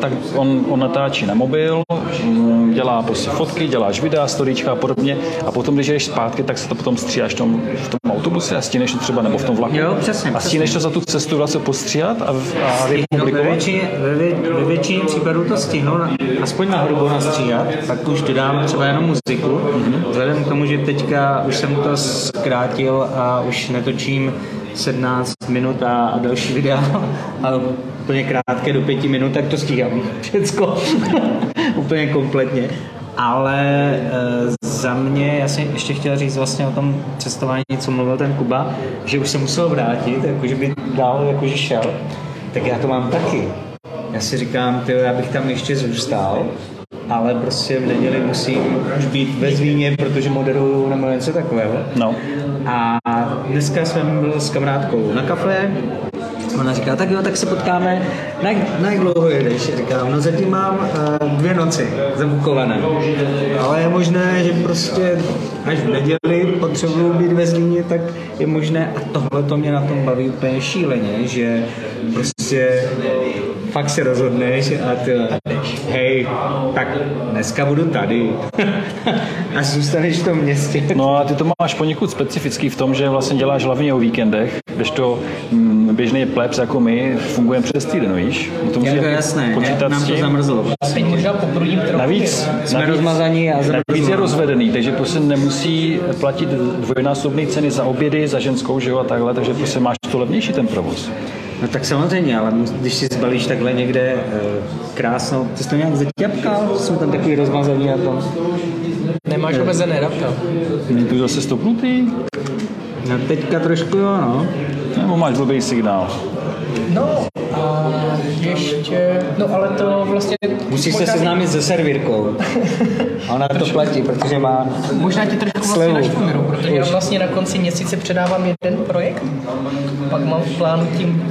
tak on, on natáčí na mobil, mm, dělá prostě fotky, děláš videa, storíčka a podobně a potom, když jdeš zpátky, tak se to potom stříháš v tom, v tom autobuse a stíneš to třeba nebo v tom vlaku. Jo, přesně, A stíneš to za tu cestu vlastně postříhat a, a No, ve, většině, ve, vě- ve většině případů to stihnu, na, aspoň na hrubo nastříhat, pak už dodám třeba jenom muziku. Vzhledem k tomu, že teďka už jsem to zkrátil a už netočím 17 minut a, a další videa a úplně krátké do pěti minut, tak to stíhám všecko úplně kompletně. Ale e, za mě, já jsem ještě chtěl říct vlastně o tom cestování, co mluvil ten Kuba, že už se musel vrátit, jakože by dál jakože šel, tak já to mám taky. Já si říkám, ty, já bych tam ještě zůstal, ale prostě v neděli musím už být ve Zvíně, protože moderuju nebo něco takového. No. A dneska jsem byl s kamarádkou na kafe, Ona říká, tak jo, tak se potkáme. Na, jak- na jak dlouho jedeš? Říkám, no zatím mám uh, dvě noci zabukované. Ale je možné, že prostě až v neděli potřebuju být ve Zlíně, tak je možné, a tohle to mě na tom baví úplně šíleně, že prostě fakt se rozhodneš a ty hej, tak dneska budu tady. a zůstaneš v tom městě. No a ty to máš poněkud specifický v tom, že vlastně děláš hlavně o víkendech, když to mm, běžný plebs jako my fungujeme přes týden, víš? To musí to jasné, počítat nám to zamrzlo. Teď možná poprudím trochu. Navíc, Jsme navíc, rozmazaní a navíc je zamrzlo. rozvedený, takže prostě nemusí platit dvojnásobné ceny za obědy, za ženskou, že jo, a takhle, takže prostě máš to levnější ten provoz. No tak samozřejmě, ale když si zbalíš takhle někde e, krásnou, ty jsi to nějak zaťapkal, jsou tam takový rozmazaný a to. Nemáš omezené data. Není tu zase stopnutý? No teďka trošku jo, no. Nebo máš blbý signál? No a ještě, no ale to vlastně... Musíš se seznámit se servírkou. A ona to platí, protože má... Možná ti trošku vlastně Slevu. našpomiru, protože já vlastně na konci měsíce předávám jeden projekt, pak mám v plánu tím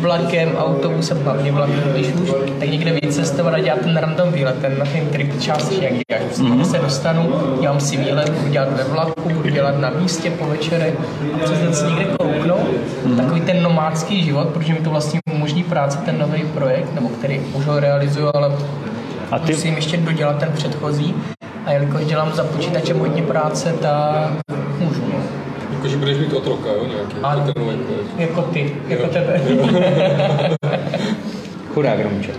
vlakem, autobusem, hlavně vlakem, když už, tak někde vycestovat a dělat ten random výlet, ten, ten trip části, jak. Vlastně mm-hmm. se dostanu, dělám si výlet, budu dělat ve vlaku, budu dělat na místě po večerech a přes den si někde kouknout. Mm-hmm. Takový ten nomádský život, protože mi to vlastně umožní práce, ten nový projekt, nebo který už ho realizuju, ale A ty, musím ještě dodělat ten předchozí. A jelikož dělám za počítačem hodně práce, tak můžu. no. Jakože budeš mít otroka, jo, nějaký. Ano. Ten nový projekt. Jako ty, jako tebe. Chudák Romče.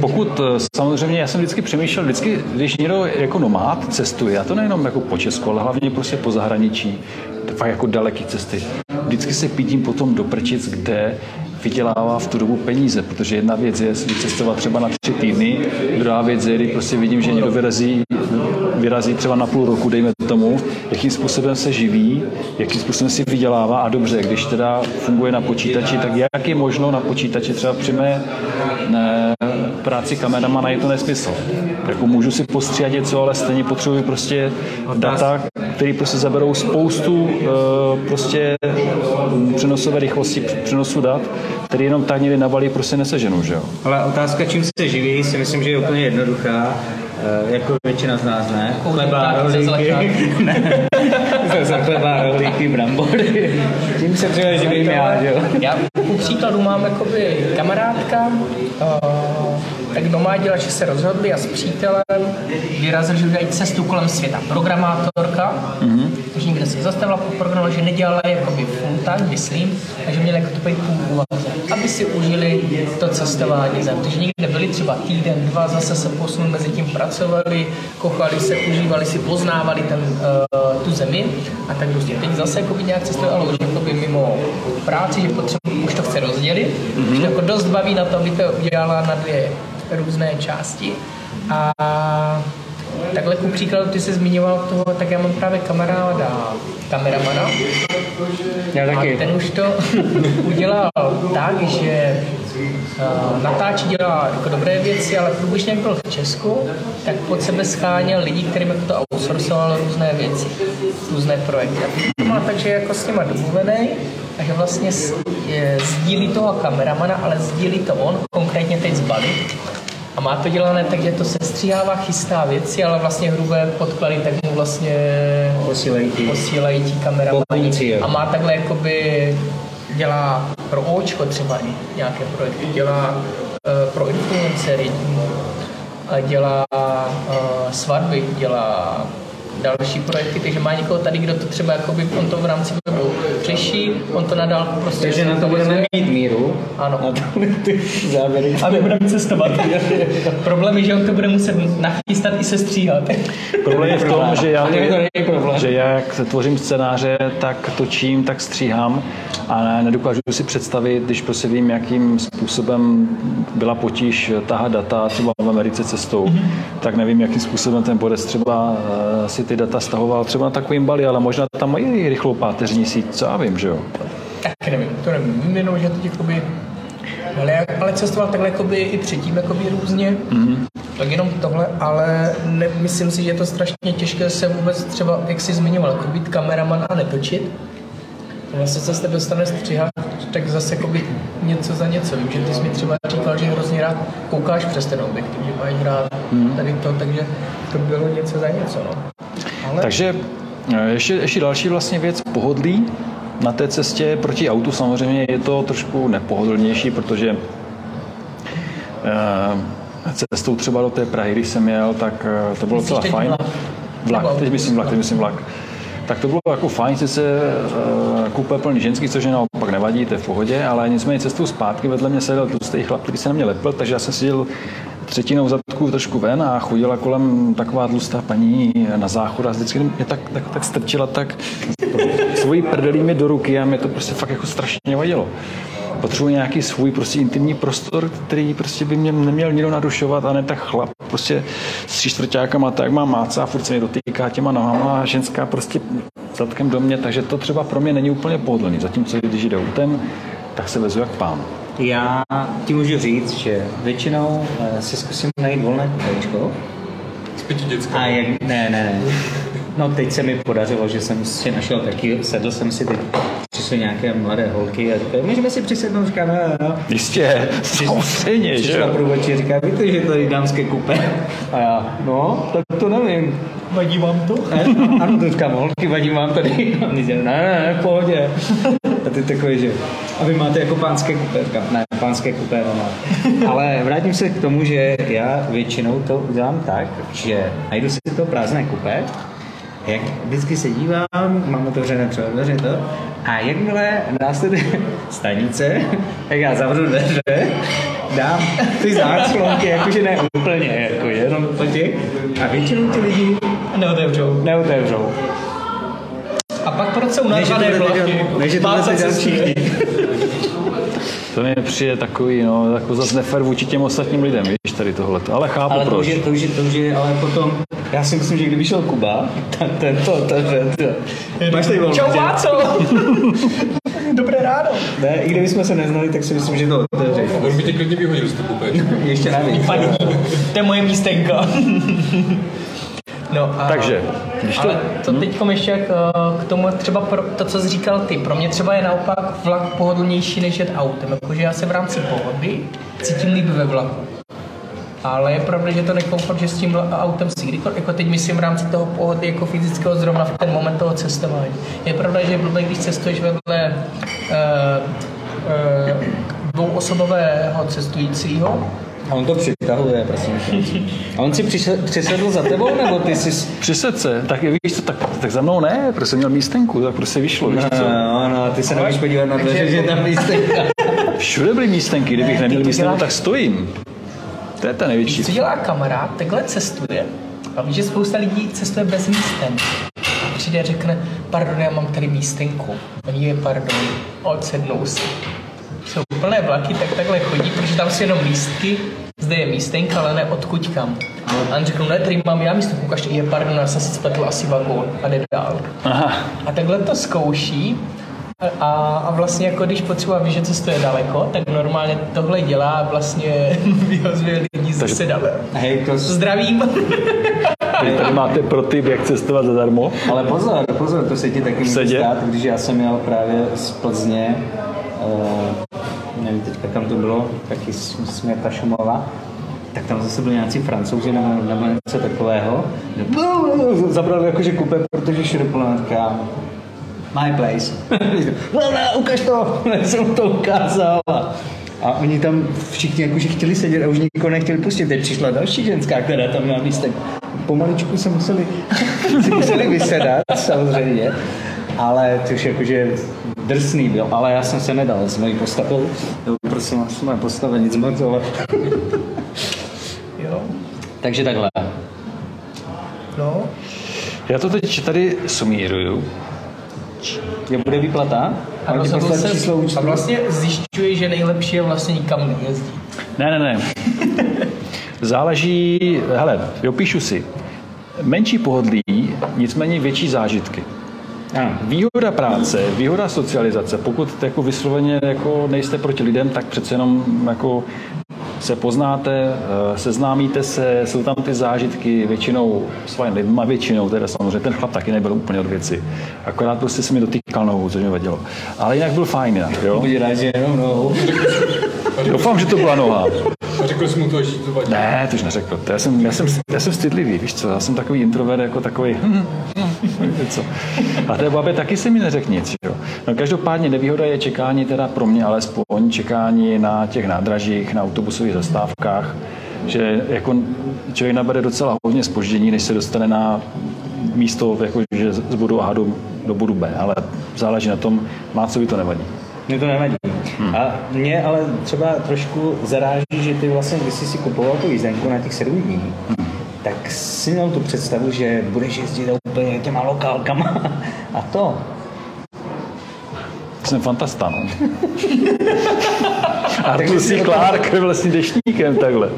pokud eh, samozřejmě, já jsem vždycky přemýšlel, vždycky, když někdo jako nomád cestuje, a to nejenom jako po Česku, ale hlavně prostě po zahraničí, to fakt jako daleký cesty, vždycky se pídím potom do prčic, kde vydělává v tu dobu peníze, protože jedna věc je vycestovat třeba na tři týdny, druhá věc je, kdy prostě vidím, že někdo vyrazí, vyrazí třeba na půl roku, dejme tomu, jakým způsobem se živí, jakým způsobem si vydělává a dobře, když teda funguje na počítači, tak jak je možno na počítači třeba při mé ne, práci kamerama je to nesmysl. Jako můžu si postříhat něco, ale stejně potřebuji prostě data, které prostě zaberou spoustu eh, prostě mm, přenosové rychlosti přenosu dat, který jenom tak někdy nabalí prostě neseženou, že jo? Ale otázka, čím se živí, si myslím, že je úplně jednoduchá. Eh, Jako většina z nás, ne? Chleba, rohlíky. Ne. Za- chleba, rohlíky, brambory. Tím se třeba živím já, že jo? Já ku příkladu mám jakoby kamarádka, uh, tak že se rozhodli a s přítelem vyrazili, že udělají cestu kolem světa. Programátorka, mm-hmm. takže někde se zastavila po programu, že nedělala jakoby full time, myslím, takže měli jako to půl úvaze, aby si užili to cestování zem. Takže někde byli třeba týden, dva, zase se posunuli, mezi tím pracovali, kochali se, užívali si, poznávali ten, uh, tu zemi a tak prostě teď zase jako nějak cestovali, ale už jakoby mimo práci, že potřebuji, už to chce rozdělit, mm-hmm. že jako dost baví na to, aby to udělala na dvě různé části. A takhle ku příkladu, ty jsi zmiňoval toho, tak já mám právě kamaráda, kameramana. Já taky. A ten už to udělal tak, že uh, natáčí dělá jako dobré věci, ale jak byl v Česku, tak pod sebe scháněl lidi, kterým jako to outsourcoval různé věci, různé projekty. A to má tak, že je jako s těma domluvený a že vlastně sdílí toho kameramana, ale sdílí to on, konkrétně teď z Bali. A má to dělané tak, že to se stříhává, chystá věci, ale vlastně hrubé podklady tak mu vlastně Posílají ti. posílají ti kameramani. A má takhle jakoby dělá pro Očko třeba i nějaké projekty, dělá uh, pro influencery, a dělá uh, svatby, dělá další projekty, takže má někoho tady, kdo to třeba jakoby, on to v rámci webu řeší, on to nadal prostě Takže na to budeme mít míru. Ano. Na to ty závěry. A my budeme cestovat. Problém je, že on to bude muset nachystat i se stříhat. Problém je v tom, že já, že já jak tvořím scénáře, tak točím, tak stříhám a ne, nedokážu si představit, když prostě vím, jakým způsobem byla potíž tahat data třeba v Americe cestou, mm-hmm. tak nevím, jakým způsobem ten bodec třeba uh, si ty data stahoval třeba na takovým Bali, ale možná tam mají rychlou páteřní síť, co já vím, že jo. Tak nevím, to nevím. Vím jenom, že teď jakoby ale, jak- ale cestoval takhle jakoby i předtím jakoby různě, mm-hmm. tak jenom tohle, ale ne, myslím si, že je to strašně těžké se vůbec třeba, jak jsi zmiňoval, jako být kameraman a netočit. Vlastně se z tebe dostane střihat, tak zase jakoby něco za něco. Vím, že ty jsi mi třeba říkal, že hrozně rád koukáš přes ten objektiv, že máš rád tady to, takže to bylo něco za něco. No. Ale Takže eh, ještě, ještě další vlastně věc, pohodlí. Na té cestě proti autu samozřejmě je to trošku nepohodlnější, protože eh, cestou třeba do té Prahy, když jsem jel, tak eh, to bylo docela fajn. vlak? Teď myslím vlak, teď myslím vlak. Tak to bylo jako fajn, sice uh, kupé plný ženský, což je naopak nevadí, to je v pohodě, ale nicméně cestou zpátky vedle mě seděl tlustý chlap, který se na mě lepil, takže já jsem seděl třetinou zadku trošku ven a chodila kolem taková tlustá paní na záchod a vždycky mě tak, tak, tak strčila tak svojí prdelí mi do ruky a mě to prostě fakt jako strašně vadilo. Potřebuji nějaký svůj prostě intimní prostor, který prostě by mě neměl nikdo narušovat a ne tak chlap prostě s tři čtvrtákama tak má máca a furt se mi dotýká těma nohama a ženská prostě zadkem do mě, takže to třeba pro mě není úplně pohodlný. Zatímco když jde autem, tak se vezu jak pán. Já ti můžu říct, že většinou eh, si zkusím najít volné kolečko. S pěti dětskými. A jak, ne, ne, ne. No teď se mi podařilo, že jsem si našel taky, sedl jsem si teď, přišly nějaké mladé holky a říkají, můžeme si přisednout, říkám, no, no. Jistě, samozřejmě, že jo. průvodčí a říká, víte, že to je dámské kupé. A já, no, tak to nevím. vadí vám to? Ne? Ano, to říkám, holky, vadí vám tady. A říkají, ne, ne, ne, v pohodě. A ty takový, že a vy máte jako pánské kupé. Ne, pánské kupé nemám. Ale vrátím se k tomu, že já většinou to udělám tak, že najdu si to prázdné kupé, jak vždycky se dívám, mám otevřené třeba dveře to, a jakmile následuje stanice, tak já zavřu dveře, dám ty záclonky, jakože ne úplně, jako jenom to těch, a většinou ty lidi Neotevřou. neotevřou. A pak proč jsou narvané tohle vlaky? než je cesta. všichni. To mi přijde takový, no, jako zase nefér vůči těm ostatním lidem, víš, tady tohle. Ale chápu Ale to proč. už, je, to, už je, to už je, ale potom, já si myslím, že kdyby šel Kuba, tak to je to, to, to, to. Máš tady volno, Čau? Váco! Dobré ráno. Ne, i kdybychom se neznali, tak si myslím, že to otevře. On by tě klidně vyhodil z kupé. Ještě navíc. Paní, to je moje místenka. No a, Takže, když to... ale to teď ještě jak, eh, k tomu třeba pro, to, co jsi říkal ty. Pro mě třeba je naopak vlak pohodlnější než jet autem. Jakože já se v rámci pohody cítím líp ve vlaku. Ale je pravda, že to nekomfort, že s tím autem si kdykoliv, jako teď myslím v rámci toho pohody jako fyzického zrovna v ten moment toho cestování. Je pravda, že je blbé, když cestuješ vedle uh, uh, dvouosobového cestujícího, A on to přitahuje, prosím. A on si přišel, přisedl za tebou, nebo ty jsi... Přised se, tak víš co, tak, tak za mnou ne, protože jsem měl místenku, tak prostě vyšlo, víš co. No, no, ty se nemůžeš podívat na dveře, že je tam místenka. Všude byly místenky, kdybych Ne, neměl místenku, děláš- tak stojím. To je ta největší. Co dělá kamarád, takhle cestuje. A víš, že spousta lidí cestuje bez místen. Přijde a řekne, pardon, já mám tady místenku. Oni je pardon, odsednou si. Jsou plné vlaky, tak takhle chodí, protože tam jsou jenom lístky, zde je místenka, ale ne odkud kam. A on řekl, ne, tady mám já místenku, ukažte, je pardon, já jsem si spletl asi vagón a jde dál. Aha, A takhle to zkouší a, a vlastně jako když potřeba ví, že cestuje daleko, tak normálně tohle dělá a vlastně vyhozuje lidi ze sedadla. Hej, to... Zdravím. tady, tady máte pro ty, jak cestovat zadarmo. Ale pozor, pozor, to se ti taky může stát, když já jsem jel právě z Plzně, uh, nevím teďka kam to bylo, taky směr ta Šumava, tak tam zase byli nějací francouzi nebo, nebo něco takového. Zabrali jakože kupe, protože plná my place. no, no, ukaž to, jsem to ukázal. A, a oni tam všichni jakože chtěli sedět a už nikoho nechtěli pustit. Teď přišla další ženská, která tam měla místek. Pomaličku se museli, se museli vysedat, samozřejmě. Ale to už jakože drsný byl, ale já jsem se nedal s mojí postavou. Jo, Prosím vás, moje postava nic moc, ale... Jo, Takže takhle. no. Já to teď tady sumíruju. Je bude výplata? A, poslat se, a vlastně zjišťuje, že nejlepší je vlastně nikam nejezdit. Ne, ne, ne. Záleží, hele, jo, píšu si. Menší pohodlí, nicméně větší zážitky. Ano. Výhoda práce, výhoda socializace, pokud jako vysloveně jako nejste proti lidem, tak přece jenom jako se poznáte, eh, seznámíte se, jsou tam ty zážitky většinou s svými lidma, většinou, teda samozřejmě ten chlap taky nebyl úplně od věci. Akorát prostě se mi dotýkal nohou, což mi vadilo. Ale jinak byl fajn, jinak, jo. Buď rád, že jenom nohou. Doufám, že to byla noha. Řekl jsi mu to, že to vadí. Ne, to už neřekl. To já, jsem, já, jsem, já jsem stydlivý, víš co, já jsem takový introvert, jako takový. co. A té babě taky se mi neřekl nic. Jo. No, každopádně nevýhoda je čekání, teda pro mě alespoň, čekání na těch nádražích, na autobusových zastávkách, že jako člověk nabere docela hodně spoždění, než se dostane na místo, jako, že z bodu A do, do bodu B, ale záleží na tom, má co by to nevadí. Mně to nevadí. Hmm. A mě ale třeba trošku zaráží, že ty vlastně, když jsi si kupoval tu jízdenku na těch sedm dní, hmm. tak si měl tu představu, že budeš jezdit úplně těma lokálkama. A to, Jsem fantasta, no. Arthur C. Clarke vlastně dešníkem takhle.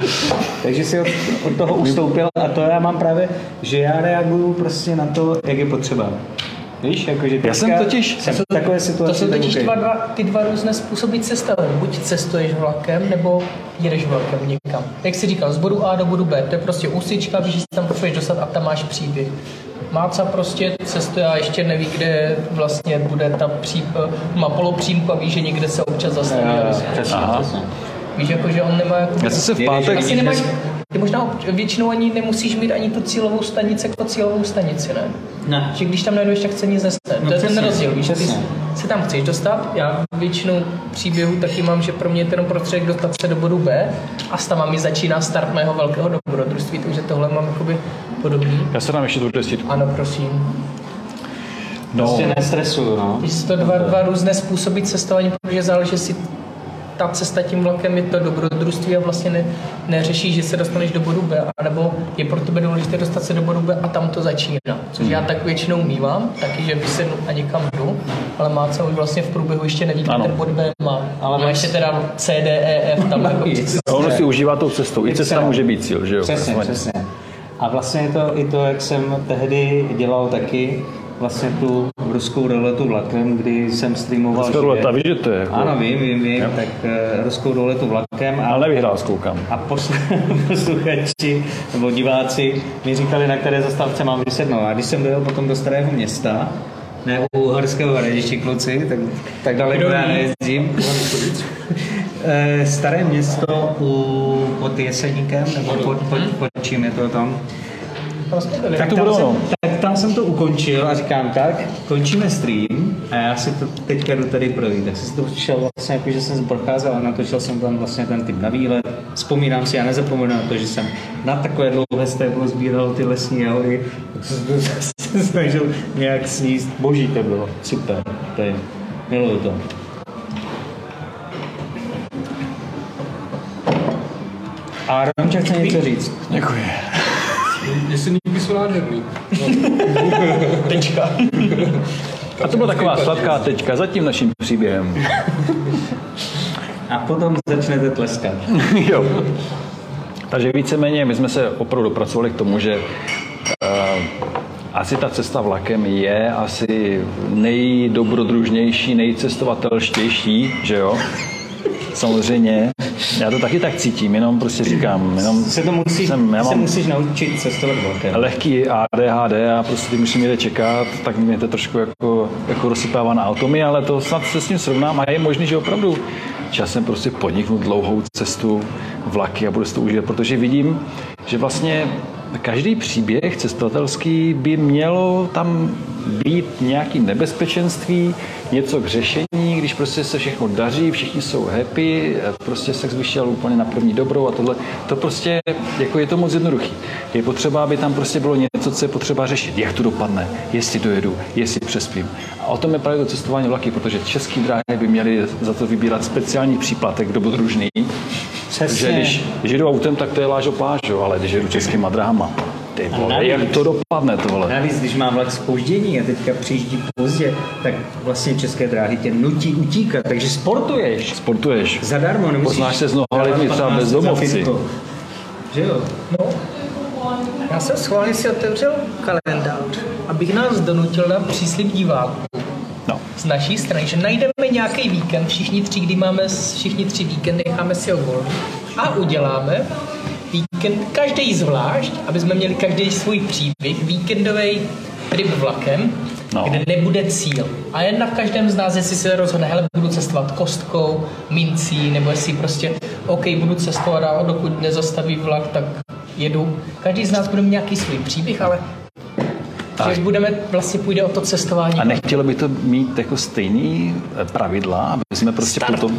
takže si od, od toho ustoupil a to já mám právě, že já reaguju prostě na to, jak je potřeba. Víš, jakože Já jsem totiž- jsem v takové situaci, To jsou totiž dva, dva, ty dva různé způsoby cestování. Buď cestuješ vlakem, nebo jedeš vlakem někam. Jak jsi říkal, z bodu A do bodu B, to je prostě úsička, víš, že se tam potřebuješ dostat a tam máš příběh. Máca prostě cestuje a ještě neví, kde vlastně bude ta pří, má polopřímku a ví, že někde se občas zastaví. přesně. Víš, jako, že on nemá jako... Já jsem se v pátek... Asi nemáš, ty možná většinou ani nemusíš mít ani tu cílovou stanici jako cílovou stanici, ne? Ne. Že když tam najdeš, tak se nic nestane. No to je ten rozdíl, víš, že ty se tam chceš dostat. Já většinou příběhu taky mám, že pro mě je to jenom prostředek dostat se do bodu B a s tam mi začíná start mého velkého dobrodružství, takže tohle mám jakoby podobný. Já se dám ještě tu desítku. Ano, prosím. No, Prostě nestresuju, no. Jsou to dva, dva různé způsoby cestování, protože záleží, jestli ta cesta tím vlakem je to dobrodružství a vlastně ne, neřeší, že se dostaneš do bodu B, anebo je pro tebe důležité dostat se do bodu B a tam to začíná. Což já tak většinou mívám, taky, že vysednu a někam jdu, ale má co už vlastně v průběhu ještě neví, ten bod B má. Ale má máš- ještě teda C, D, E, F, tam jako a ono si užívá tou cestou. I cesta může být cíl, že jo? Přesně, přesně. A vlastně je to i to, jak jsem tehdy dělal taky, vlastně tu ruskou ruletu vlakem, kdy jsem streamoval Ruská živě. ruleta, víš, že to je? Jako, Ano, vím, vím, vím, tak uh, ruskou ruletu vlakem a, Ale nevyhrál, zkoukám. a posl- posluchači nebo diváci mi říkali, na které zastávce mám vysednout. A když jsem dojel potom do starého města, ne u Uherského hradiště kluci, tak, tak daleko já nejezdím. Eh, Staré město u, pod Jeseníkem, nebo pod, pod, pod čím je to tam, Tak to tam bylo, jsem, no. tak tam jsem to ukončil a říkám tak, končíme stream a já si to teďka jdu tady projít. Tak jsem si to přišel vlastně jako, že jsem procházel a natočil jsem tam vlastně ten typ na výlet. Vzpomínám si, já nezapomenu na to, že jsem na takové dlouhé stéblo sbíral ty lesní jahody. Tak jsem se snažil nějak sníst. Boží to bylo, super. To je, miluju to. A Romča chce něco říct. Děkuji. Jeseníky jsou nádherný. Tečka. A to byla taková sladká tečka za tím naším příběhem. A potom začnete tleskat. jo. Takže víceméně my jsme se opravdu dopracovali k tomu, že uh, asi ta cesta vlakem je asi nejdobrodružnější, nejcestovatelštější, že jo? Samozřejmě. Já to taky tak cítím, jenom prostě říkám, jenom Se to musíš, jsem, já se mám musíš naučit cestovat vlakem. lehký ADHD a prostě když musím někde čekat, tak mě to trošku jako, jako rozsypává na automy, ale to snad se s tím srovnám a je možný, že opravdu časem prostě podniknu dlouhou cestu vlaky a budu si to užívat, protože vidím, že vlastně každý příběh cestovatelský by mělo tam být nějaký nebezpečenství, něco k řešení, když prostě se všechno daří, všichni jsou happy, prostě sex vyšel úplně na první dobrou a tohle. To prostě, jako je to moc jednoduchý. Je potřeba, aby tam prostě bylo něco, co je potřeba řešit. Jak to dopadne, jestli dojedu, jestli přespím. A o tom je právě to cestování vlaky, protože český dráhy by měly za to vybírat speciální příplatek dobrodružný, že když, když jedu autem, tak to je lážo plážo, ale když jedu českýma dráhama, ty vole, navíc- jak to dopadne tohle? Navíc, když má vlak spoždění a teďka přijíždí pozdě, tak vlastně české dráhy tě nutí utíkat, takže sportuješ. Sportuješ. Zadarmo, nemusíš... Poznáš se s lidmi, třeba 15 za bezdomovci. Že jo? No, já jsem schválně si otevřel kalendář, abych nás donutil na příslip diváků No. z naší strany, že najdeme nějaký víkend, všichni tři, kdy máme všichni tři víkend, necháme si ho volný a uděláme víkend každý zvlášť, aby jsme měli každý svůj příběh, víkendový trip vlakem, no. kde nebude cíl. A jen na každém z nás, jestli se rozhodne, hele, budu cestovat kostkou, mincí, nebo jestli prostě, OK, budu cestovat a dokud nezastaví vlak, tak jedu. Každý z nás bude mít nějaký svůj příběh, ale Tak. že budeme, vlastně půjde o to cestování. A nechtělo by to mít jako stejný eh, pravidla, aby jsme prostě Start. potom...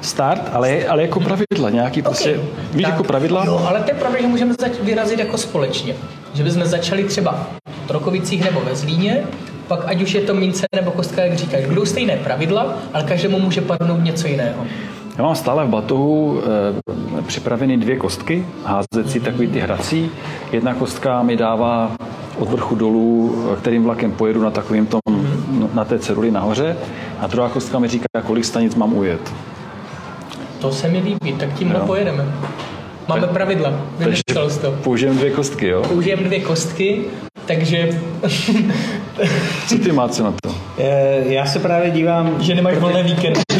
Start, ale, ale jako pravidla, nějaký prostě, Ok, víš, tak jako pravidla? Jo, ale to je pravda, že můžeme zač- vyrazit jako společně. Že bychom začali třeba v Trokovicích nebo ve Zlíně, pak ať už je to mince nebo kostka, jak říkáš, budou stejné pravidla, ale každému může padnout něco jiného. Já mám stále v batohu e, připraveny dvě kostky, házecí, takový ty hrací. Jedna kostka mi dává od vrchu dolů, eh, kterým vlakem pojedu na takovým tom, na té ceruli nahoře. A druhá kostka mi říká, kolik stanic mám ujet. To se mi líbí, tak tímhle pojedeme. Máme pravidla, vymyslel jsi to. použijeme dvě kostky, jo? Použijeme dvě kostky, takže Co ty máte na to? E, já se právě dívám, že nemáš volné víkendy.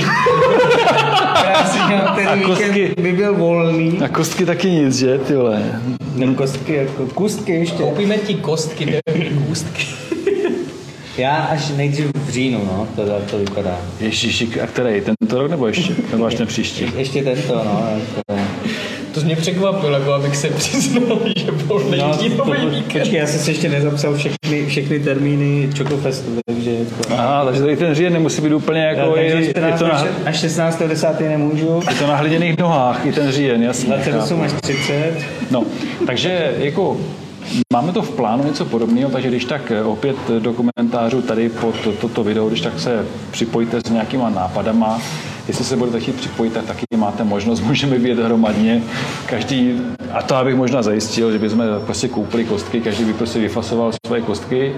já si dělám, ten kostky? víkend by byl volný. Na kostky taky nic, že, ty vole? No kostky, jako kustky ještě. Koupíme ti kostky, ne kůstky. Já až nejdřív v říjnu, no, to, to vypadá. Ježíši, a který? Tento rok nebo ještě? Nebo až ten příští? Ještě tento, no. Jako, To mě překvapilo, jako abych se přiznal, že volný no no, to, víkend. počkej, já jsem si ještě nezapsal všechny, všechny termíny Chocofestu, takže. Aha, takže tady ten říjen nemusí být úplně jako, Já, je, takže je, 14 to na, až 16. 10. nemůžu. je to na hliněných nohách, i ten říjen, jasně. 28 až 30. No, takže jako máme to v plánu něco podobného, takže když tak eh, opět do komentářů tady pod to- toto video, když tak se připojte s nějakýma nápadama, jestli se budete chtít připojit, tak taky máte možnost, můžeme být hromadně. Každý, a to abych možná zajistil, že bychom prostě koupili kostky, každý by prostě vyfasoval svoje kostky,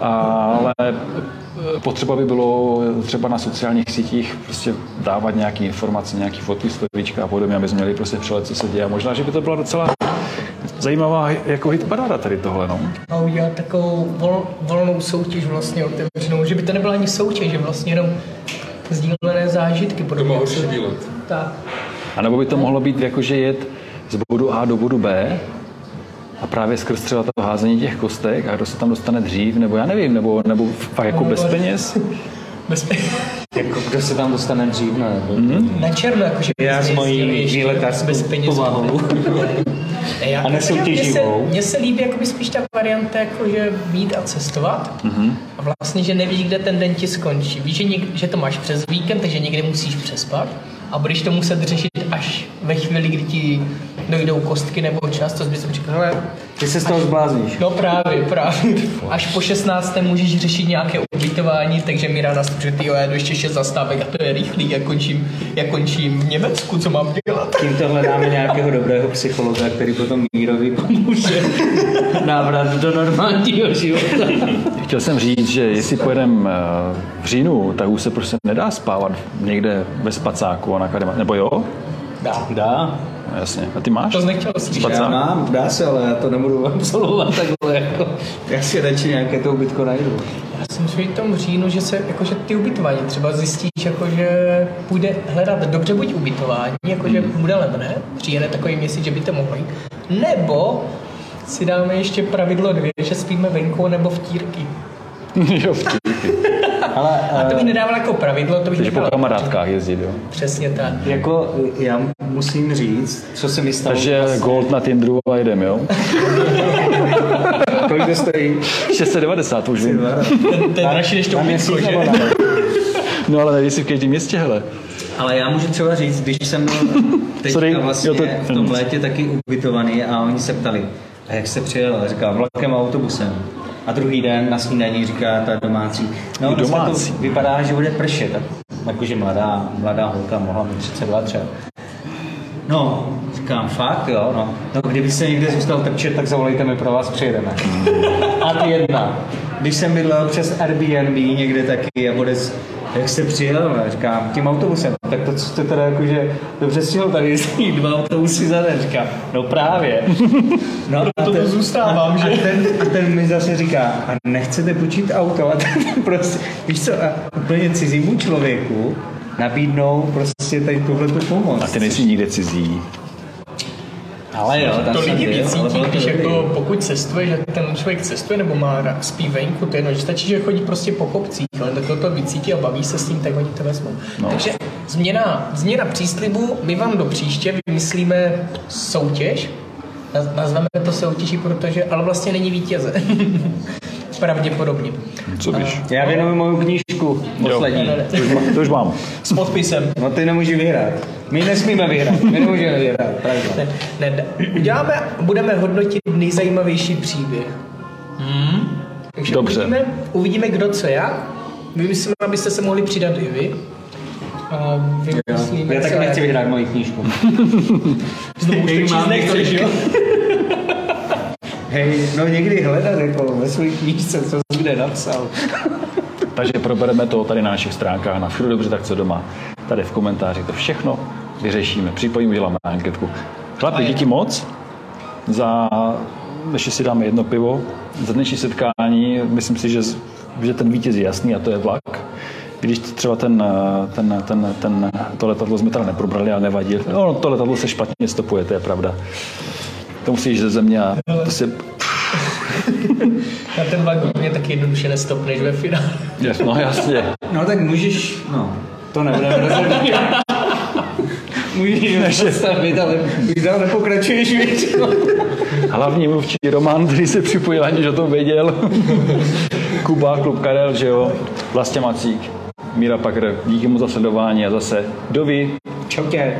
ale eh, potřeba by bylo třeba na sociálních sítích prostě dávat nějaké informace, nějaké fotky, slovíčka a podobně, aby jsme měli prostě přehled, co se děje. Možná, že by to byla docela zajímavá jako hitparáda tady tohle, no. A udělat takovou vol, volnou soutěž vlastně otevřenou, že by to nebyla ani soutěž, že vlastně jenom sdílené zážitky. To podobně, má co- horší výlet. Tak. A nebo by to mohlo být jako, že jet z bodu A do bodu B a právě skrz třeba to házení těch kostek a kdo se tam dostane dřív, nebo já nevím, nebo, nebo fakt jako bez peněz. Bez, Jako kdo se tam dostane dřív, ne? Mhm. na černo, jakože Já s mojí výletářskou bez peněz. povahou. Já, A Mně se, nesoutěživou. mně se líbí jakoby spíš ta varianta, jako že mít a cestovat. Mm-hmm. A vlastně, že nevíš, kde ten den ti skončí. Víš, že, něk, že to máš přes víkend, takže někde musíš přespat. A budeš to muset řešit až ve chvíli, kdy ti dojdou kostky nebo čas, to bys řekl, hele, Ty se z toho zblázníš. No právě, právě. Až po 16. můžeš řešit nějaké ubytování, takže mi ráda že ty jo, já jdu ještě 6 zastávek a to je rychlý, já končím, já končím v Německu, co mám dělat? Tímto hledáme nějakého dobrého psychologa, který potom Mírovi pomůže návrat do normálního života. Chtěl jsem říct, že jestli pojedeme eh, v říjnu, tak už se prostě nedá spávat někde ve spacáku a na kadema. Nebo jo? Dá. Dá. Jasně. A ty máš? To nechtěl slyšet. Spacák? Já mám, dá se, ale já to nebudu absolvovat takhle. Jako. Já si radši nějaké to ubytko najdu. Já jsem si v tom říjnu, že se, jakože ty ubytování třeba zjistíš, jakože půjde hledat dobře buď ubytování, jakože bude levné, přijede takový měsíc, že by to mohlo jít, nebo si dáme ještě pravidlo dvě, že spíme venku nebo v tírky. jo, vtipky. Ale A to eh, bych nedával jako pravidlo, to bych Takže po kamarádkách jezdit, jo. Přesně tak. jako já musím říct, co se mi stalo. Takže gold na Tinderu a jdem, jo. Kolik to stojí? 690, to už vím. To je dražší než to měsíc že? No ale nejsi v každém městě, hele. Ale já můžu třeba říct, když jsem byl teďka Sorry, vlastně jo, to- v tom létě taky ubytovaný a oni se ptali, a jak se přijel? A říkal, vlakem a autobusem. A druhý den na snídaní říká ta domácí, no domácí. to vypadá, že bude pršet. Jakože mladá, mladá holka, mohla mít 32 třeba. No, říkám, fakt jo, no. No, kdyby se někde zůstal trčet, tak zavolejte mi, pro vás přijedeme. A ty jedna. Když jsem bydlel přes Airbnb někde taky a bude z- jak jste přijel? A říkám, tím autobusem. Tak to, co jste teda jakože dobře stihl, tady jezdí dva autobusy za den. Říkám, no právě. No a to tu zůstávám, a, že? A ten, a ten mi zase říká, a nechcete počít auto? A ten prostě, víš co, a úplně cizímu člověku nabídnou prostě tady tuhle tu pomoc. A ty nejsi nikde cizí. Ale jo, tam To lidi vycítí, když jako, pokud cestuje, že ten člověk cestuje nebo má spí venku, to je jedno, že stačí, že chodí prostě po kopcích, ale takhle to vycítí a baví se s tím, tak oni to vezmou. No. Takže změna, změna příslibu, my vám do příště vymyslíme soutěž, Naz- nazveme to soutěží, protože, ale vlastně není vítěze. Pravděpodobně. Co víš? Já věnuju moju knížku poslední. Ne. To už mám- To už mám. S podpisem. No ty nemůžeš vyhrát. My nesmíme vyhrát. My nemůžeme vyhrát. Pravda. Ne, ne. Uděláme, budeme hodnotit nejzajímavější příběh. Hmm. Takže Dobře. Uvidíme, uvidíme, kdo co jak. Vymyslíme, abyste se mohli přidat i vy. Vymyslíme, Já taky nechci vyhrát moji knížku. Znovu už to číst mám nechceš, jo? Hej, no někdy hledat jako ve své knížce, co jsi kde napsal. Takže probereme to tady na našich stránkách, na všude dobře, tak co doma. Tady v komentářích to všechno vyřešíme. Připojím, uděláme anketku. Chlapi, díky moc za, ještě si dáme jedno pivo, za dnešní setkání. Myslím si, že, že ten vítěz je jasný a to je vlak. Když třeba ten, ten, ten, ten, to letadlo jsme teda neprobrali, ale nevadí. No, to letadlo se špatně stopuje, to je pravda. To musíš ze země a to si... Na ten vlak mě taky jednoduše nestopneš ve finále. No jasně. No tak můžeš, no, to nebudeme rozhodnout. Můžeš zastavit, ale už dál nepokračuješ většinou. Hlavní mluvčí Roman, který se připojil, aniž o tom věděl. Kuba, klub Karel, že jo. Vlastě Macík, Míra Pakr, díky mu za sledování a zase dovi. Čau tě.